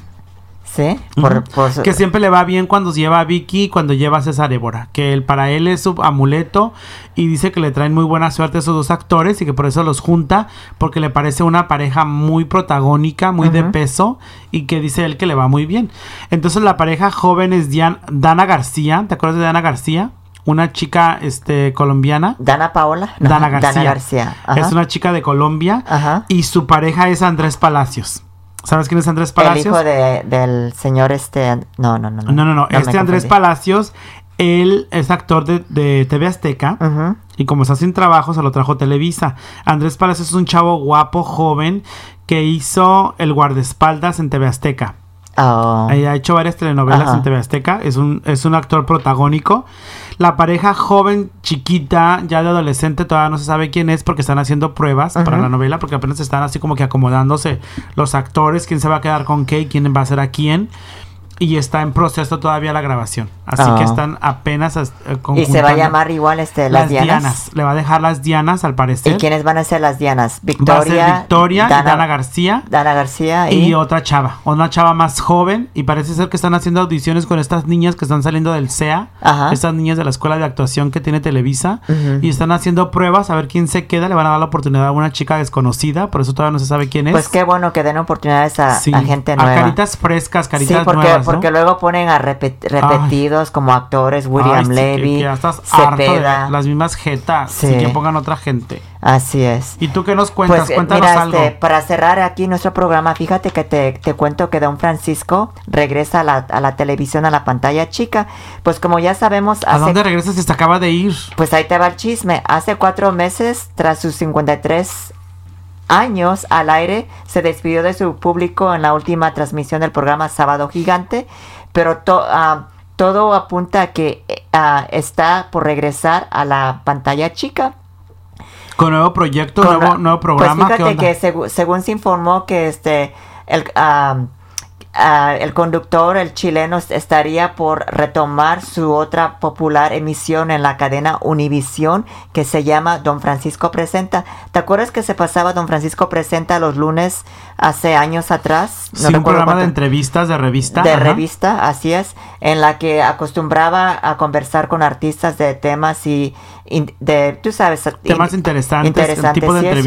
Sí. Por, su- Que siempre le va bien cuando lleva a Vicky y cuando lleva a César Évora. Que él, para él es su amuleto y dice que le traen muy buena suerte a esos dos actores y que por eso los junta porque le parece una pareja muy protagónica, muy de peso y que dice él que le va muy bien. Entonces la pareja joven es Dian- Dana García. ¿Te acuerdas de Dana García? Una chica este, colombiana. ¿Dana Paola? No, Dana García. Dana García. Ajá. Es una chica de Colombia. Ajá. Y su pareja es Andrés Palacios. ¿Sabes quién es Andrés El Palacios? hijo de, del señor este... No, no, no. No, no, no. este Andrés. Palacios, él es actor de, de TV Azteca. Ujú. Y como está sin trabajo, se lo trajo Televisa. Andrés Palacios es un chavo guapo, joven, que hizo el guardaespaldas en TV Azteca. Oh. Ha hecho varias telenovelas en TV Azteca. Es un, es un actor protagónico. La pareja joven, chiquita, ya de adolescente, todavía no se sabe quién es porque están haciendo pruebas para la novela, porque apenas están así como que acomodándose los actores, quién se va a quedar con qué y quién va a ser a quién. Y está en proceso todavía la grabación. Así Ah. que están apenas eh, Y se va a llamar igual este, las, las, Dianas. Dianas. Le va a dejar las Dianas al parecer. ¿Y quiénes van a ser las Dianas? Va a Victoria. ser Victoria y Dana García. Dana García y... Y otra chava, una chava más joven y parece ser que están haciendo audiciones con estas niñas que están saliendo del CEA, Ajá. estas niñas de la escuela de actuación que tiene Televisa y están haciendo pruebas a ver quién se queda, le van a dar la oportunidad a una chica desconocida, por eso todavía no se sabe quién es. Pues qué bueno que den oportunidades a, Sí, a gente a nueva. caritas frescas, caritas sí, porque, nuevas, ¿no? porque luego ponen a repet- repetidos como actores, William Ay, sí, Levy, que ya estás de Cepeda. las mismas jetas, Sí. sí, que pongan otra gente. Así es. ¿Y tú qué nos cuentas? Pues eh, Cuéntanos mira, algo. este, para cerrar aquí nuestro programa, fíjate que te, te cuento que Don Francisco regresa a la, a la televisión, a la pantalla chica. Pues como ya sabemos, ¿A dónde regresas si se acaba de ir? Pues ahí te va el chisme. Hace cuatro meses, tras sus 53 años al aire, se despidió de su público en la última transmisión del programa Sábado Gigante, pero to- ah, todo apunta a que ah, está por regresar a la pantalla chica. Con nuevo proyecto, Con nuevo, nuevo programa. Pues ¿qué fíjate que segu- según se informó que este el, ah, ah, el conductor, el chileno, est- estaría por retomar su otra popular emisión en la cadena Univisión que se llama Don Francisco Presenta. ¿Te acuerdas que se pasaba Don Francisco Presenta los lunes hace años atrás? Sí, un programa de entrevistas, de revista. de ajá. revista, así es, en la que acostumbraba a conversar con artistas de temas y, y de, tú sabes, Temas in- interesantes, interesantes tipo de eso.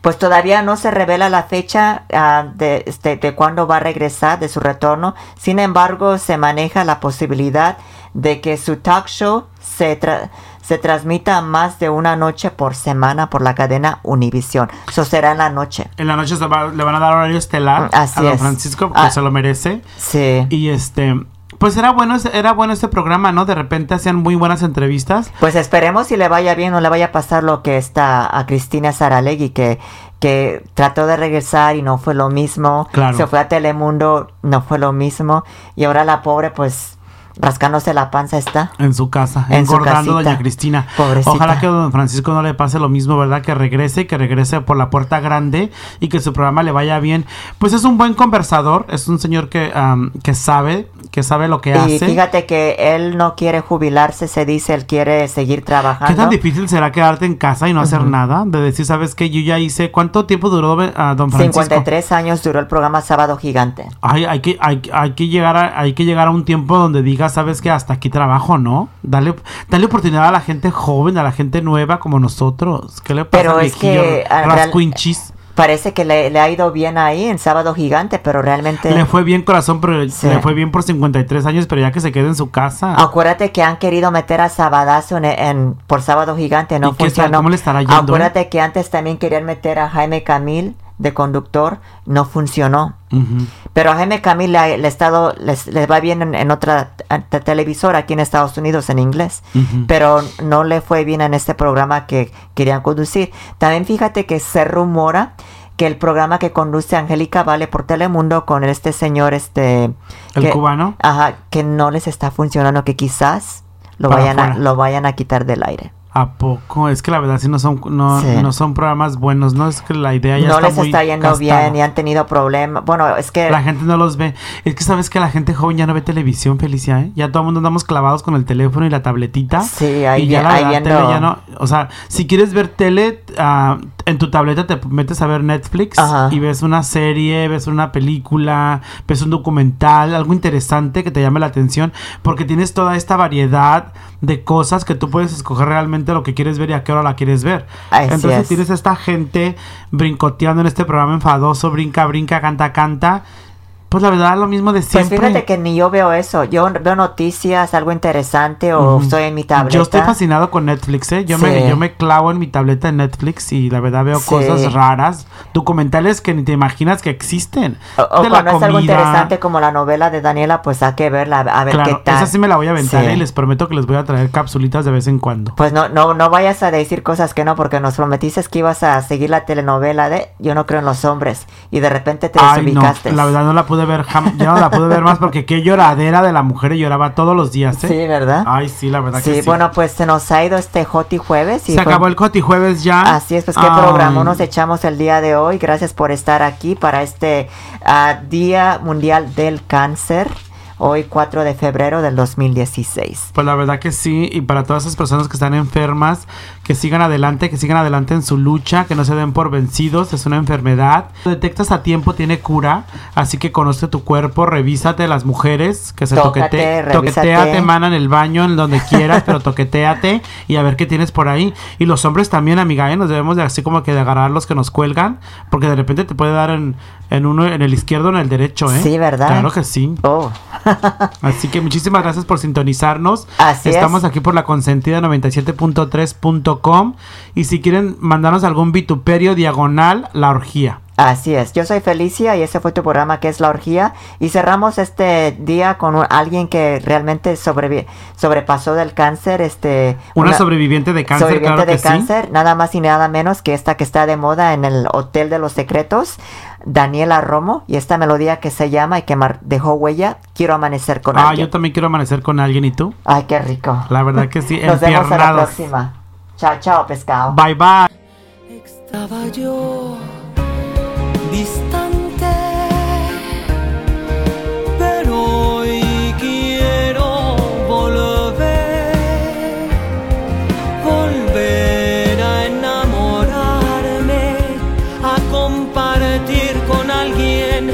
Pues todavía no se revela la fecha ah, de, este, de cuándo va a regresar, de su retorno. Sin embargo, se maneja la posibilidad de que su talk show se, tra- se transmita más de una noche por semana por la cadena Univision. Eso será en la noche. En la noche se va- le van a dar horario estelar Así a don es. Francisco porque Ah. se lo merece. Sí. Y este, Pues era bueno, era bueno este programa, ¿no? De repente hacían muy buenas entrevistas. Pues esperemos si le vaya bien, no le vaya a pasar lo que está a Cristina Saralegui, que, que trató de regresar y no fue lo mismo. Claro. Se fue a Telemundo, no fue lo mismo. Y ahora la pobre, pues, rascándose la panza está. En su casa, En su engordando casita. doña Cristina. Pobrecita. Ojalá que a don Francisco no le pase lo mismo, ¿verdad? Que regrese, que regrese por la puerta grande y que su programa le vaya bien. Pues es un buen conversador, es un señor que, am, que sabe, que sabe lo que Y hace. fíjate que él no quiere jubilarse, se dice, él quiere seguir ¿Qué trabajando. tan difícil será quedarte en casa y no hacer nada? De decir, ¿sabes qué? Yo ya hice... ¿Cuánto tiempo duró a don Francisco? 53 años duró el programa Sábado Gigante. Ay, hay que, hay, hay que llegar a, hay que llegar a un tiempo donde digas, sabes que hasta aquí trabajo, ¿no? Dale, dale oportunidad a la gente joven, a la gente nueva como nosotros. ¿Qué le pasa Pero es que, ah, rascuinchis? Parece que le, le ha ido bien ahí en Sábado Gigante, pero realmente... Le fue bien corazón, pero Sí. le fue bien por 53 años, pero ya que se quede en su casa. Acuérdate que han querido meter a Sabadazo en, en- por Sábado Gigante, no ¿Y qué tal? funcionó. ¿Cómo le estará yendo, Acuérdate que antes también querían meter a Jaime Camil de conductor, no funcionó. Pero a Jaime Camil le, estado, les, les va bien en, en otra te- televisora aquí en Estados Unidos en inglés. Pero no le fue bien en este programa que querían conducir. También fíjate que se rumora que el programa que conduce Angélica Vale por Telemundo con este señor, este... ¿El que- cubano? Ajá, que no les está funcionando, que quizás lo Para vayan, a, lo vayan a quitar del aire. ¿A poco? Es que la verdad sí no son, no, Sí. no son programas buenos, ¿no? Es que la idea ya No está les muy está yendo bien y han tenido problemas. Bueno, es que... La gente no los ve. Es que sabes que la gente joven ya no ve televisión, Felicia, ¿eh? Ya todo el mundo andamos clavados con el teléfono y la tabletita. Sí, ahí y ya la ahí verdad, viendo- tele ya no. O sea, si quieres ver tele, ah, en tu tableta te metes a ver Netflix Ajá. y ves una serie, ves una película, ves un documental, algo interesante que te llame la atención, porque tienes toda esta variedad de cosas que tú puedes escoger realmente lo que quieres ver y a qué hora la quieres ver. Así Entonces es. tienes esta gente brincoteando en este programa enfadoso, brinca, brinca, canta, canta. Pues la verdad, lo mismo de Pues siempre. fíjate que ni yo veo eso. Yo veo noticias, algo interesante o Ujú. estoy en mi tableta. Yo estoy fascinado con Netflix, ¿eh? Yo, Sí. me, yo me clavo en mi tableta en Netflix y la verdad veo Sí. cosas raras, documentales que ni te imaginas que existen. O, o de la cuando es algo interesante como la novela de Daniela, pues hay que verla, a ver qué Claro, tal. esa sí me la voy a aventar Sí. ¿eh? y les prometo que les voy a traer capsulitas de vez en cuando. Pues no, no, no vayas a decir cosas que no, porque nos prometiste que ibas a seguir la telenovela de Yo no creo en los hombres. Y de repente te Ay, no, desubicaste. la verdad no la pude ver, jam- ya no la pude ver más porque qué lloradera de la mujer lloraba todos los días, ¿eh? Sí, ¿verdad? Ay, sí, la verdad sí, que sí. bueno, pues se nos ha ido este Joti jueves. Y Se fue- acabó el Coti Jueves ya. Así es, pues qué Ay. programa nos echamos el día de hoy. Gracias por estar aquí para este ah, Día Mundial del Cáncer. Hoy 4 de febrero del 2016. Pues la verdad que sí, y para todas esas personas que están enfermas, que sigan adelante, que sigan adelante en su lucha, que no se den por vencidos, es una enfermedad. Lo detectas a tiempo, tiene cura, así que conoce tu cuerpo, revísate las mujeres, que se Tócate, toquete, toqueteate, mana, en el baño, en donde quieras, pero toqueteate y a ver qué tienes por ahí. Y los hombres también, amiga, ¿eh? nos debemos de así como que de agarrar los que nos cuelgan, porque de repente te puede dar en, en uno, en el izquierdo o en el derecho, ¿eh? Sí, ¿verdad? Claro que sí. Oh, Así que muchísimas gracias por sintonizarnos. Así Estamos es. aquí por la consentida 97.3.com y si quieren mandarnos algún vituperio diagonal, la orgía. así es. Yo soy Felicia y ese fue tu programa que es La Orgía. Y cerramos este día con un- alguien que realmente sobrevi- sobrepasó del cáncer. Este, Una, sobreviviente de cáncer, sobreviviente claro que de sí. cáncer, nada más y nada menos que esta que está de moda en el Hotel de los Secretos, Daniela Romo, y esta melodía que se llama y que mar- dejó huella, Quiero amanecer con Ah, alguien. yo también quiero amanecer con alguien y tú. Ay, qué rico. La verdad que sí, Nos vemos a la próxima. Chao, chao, pescado. Bye bye. Estaba yo compartir con alguien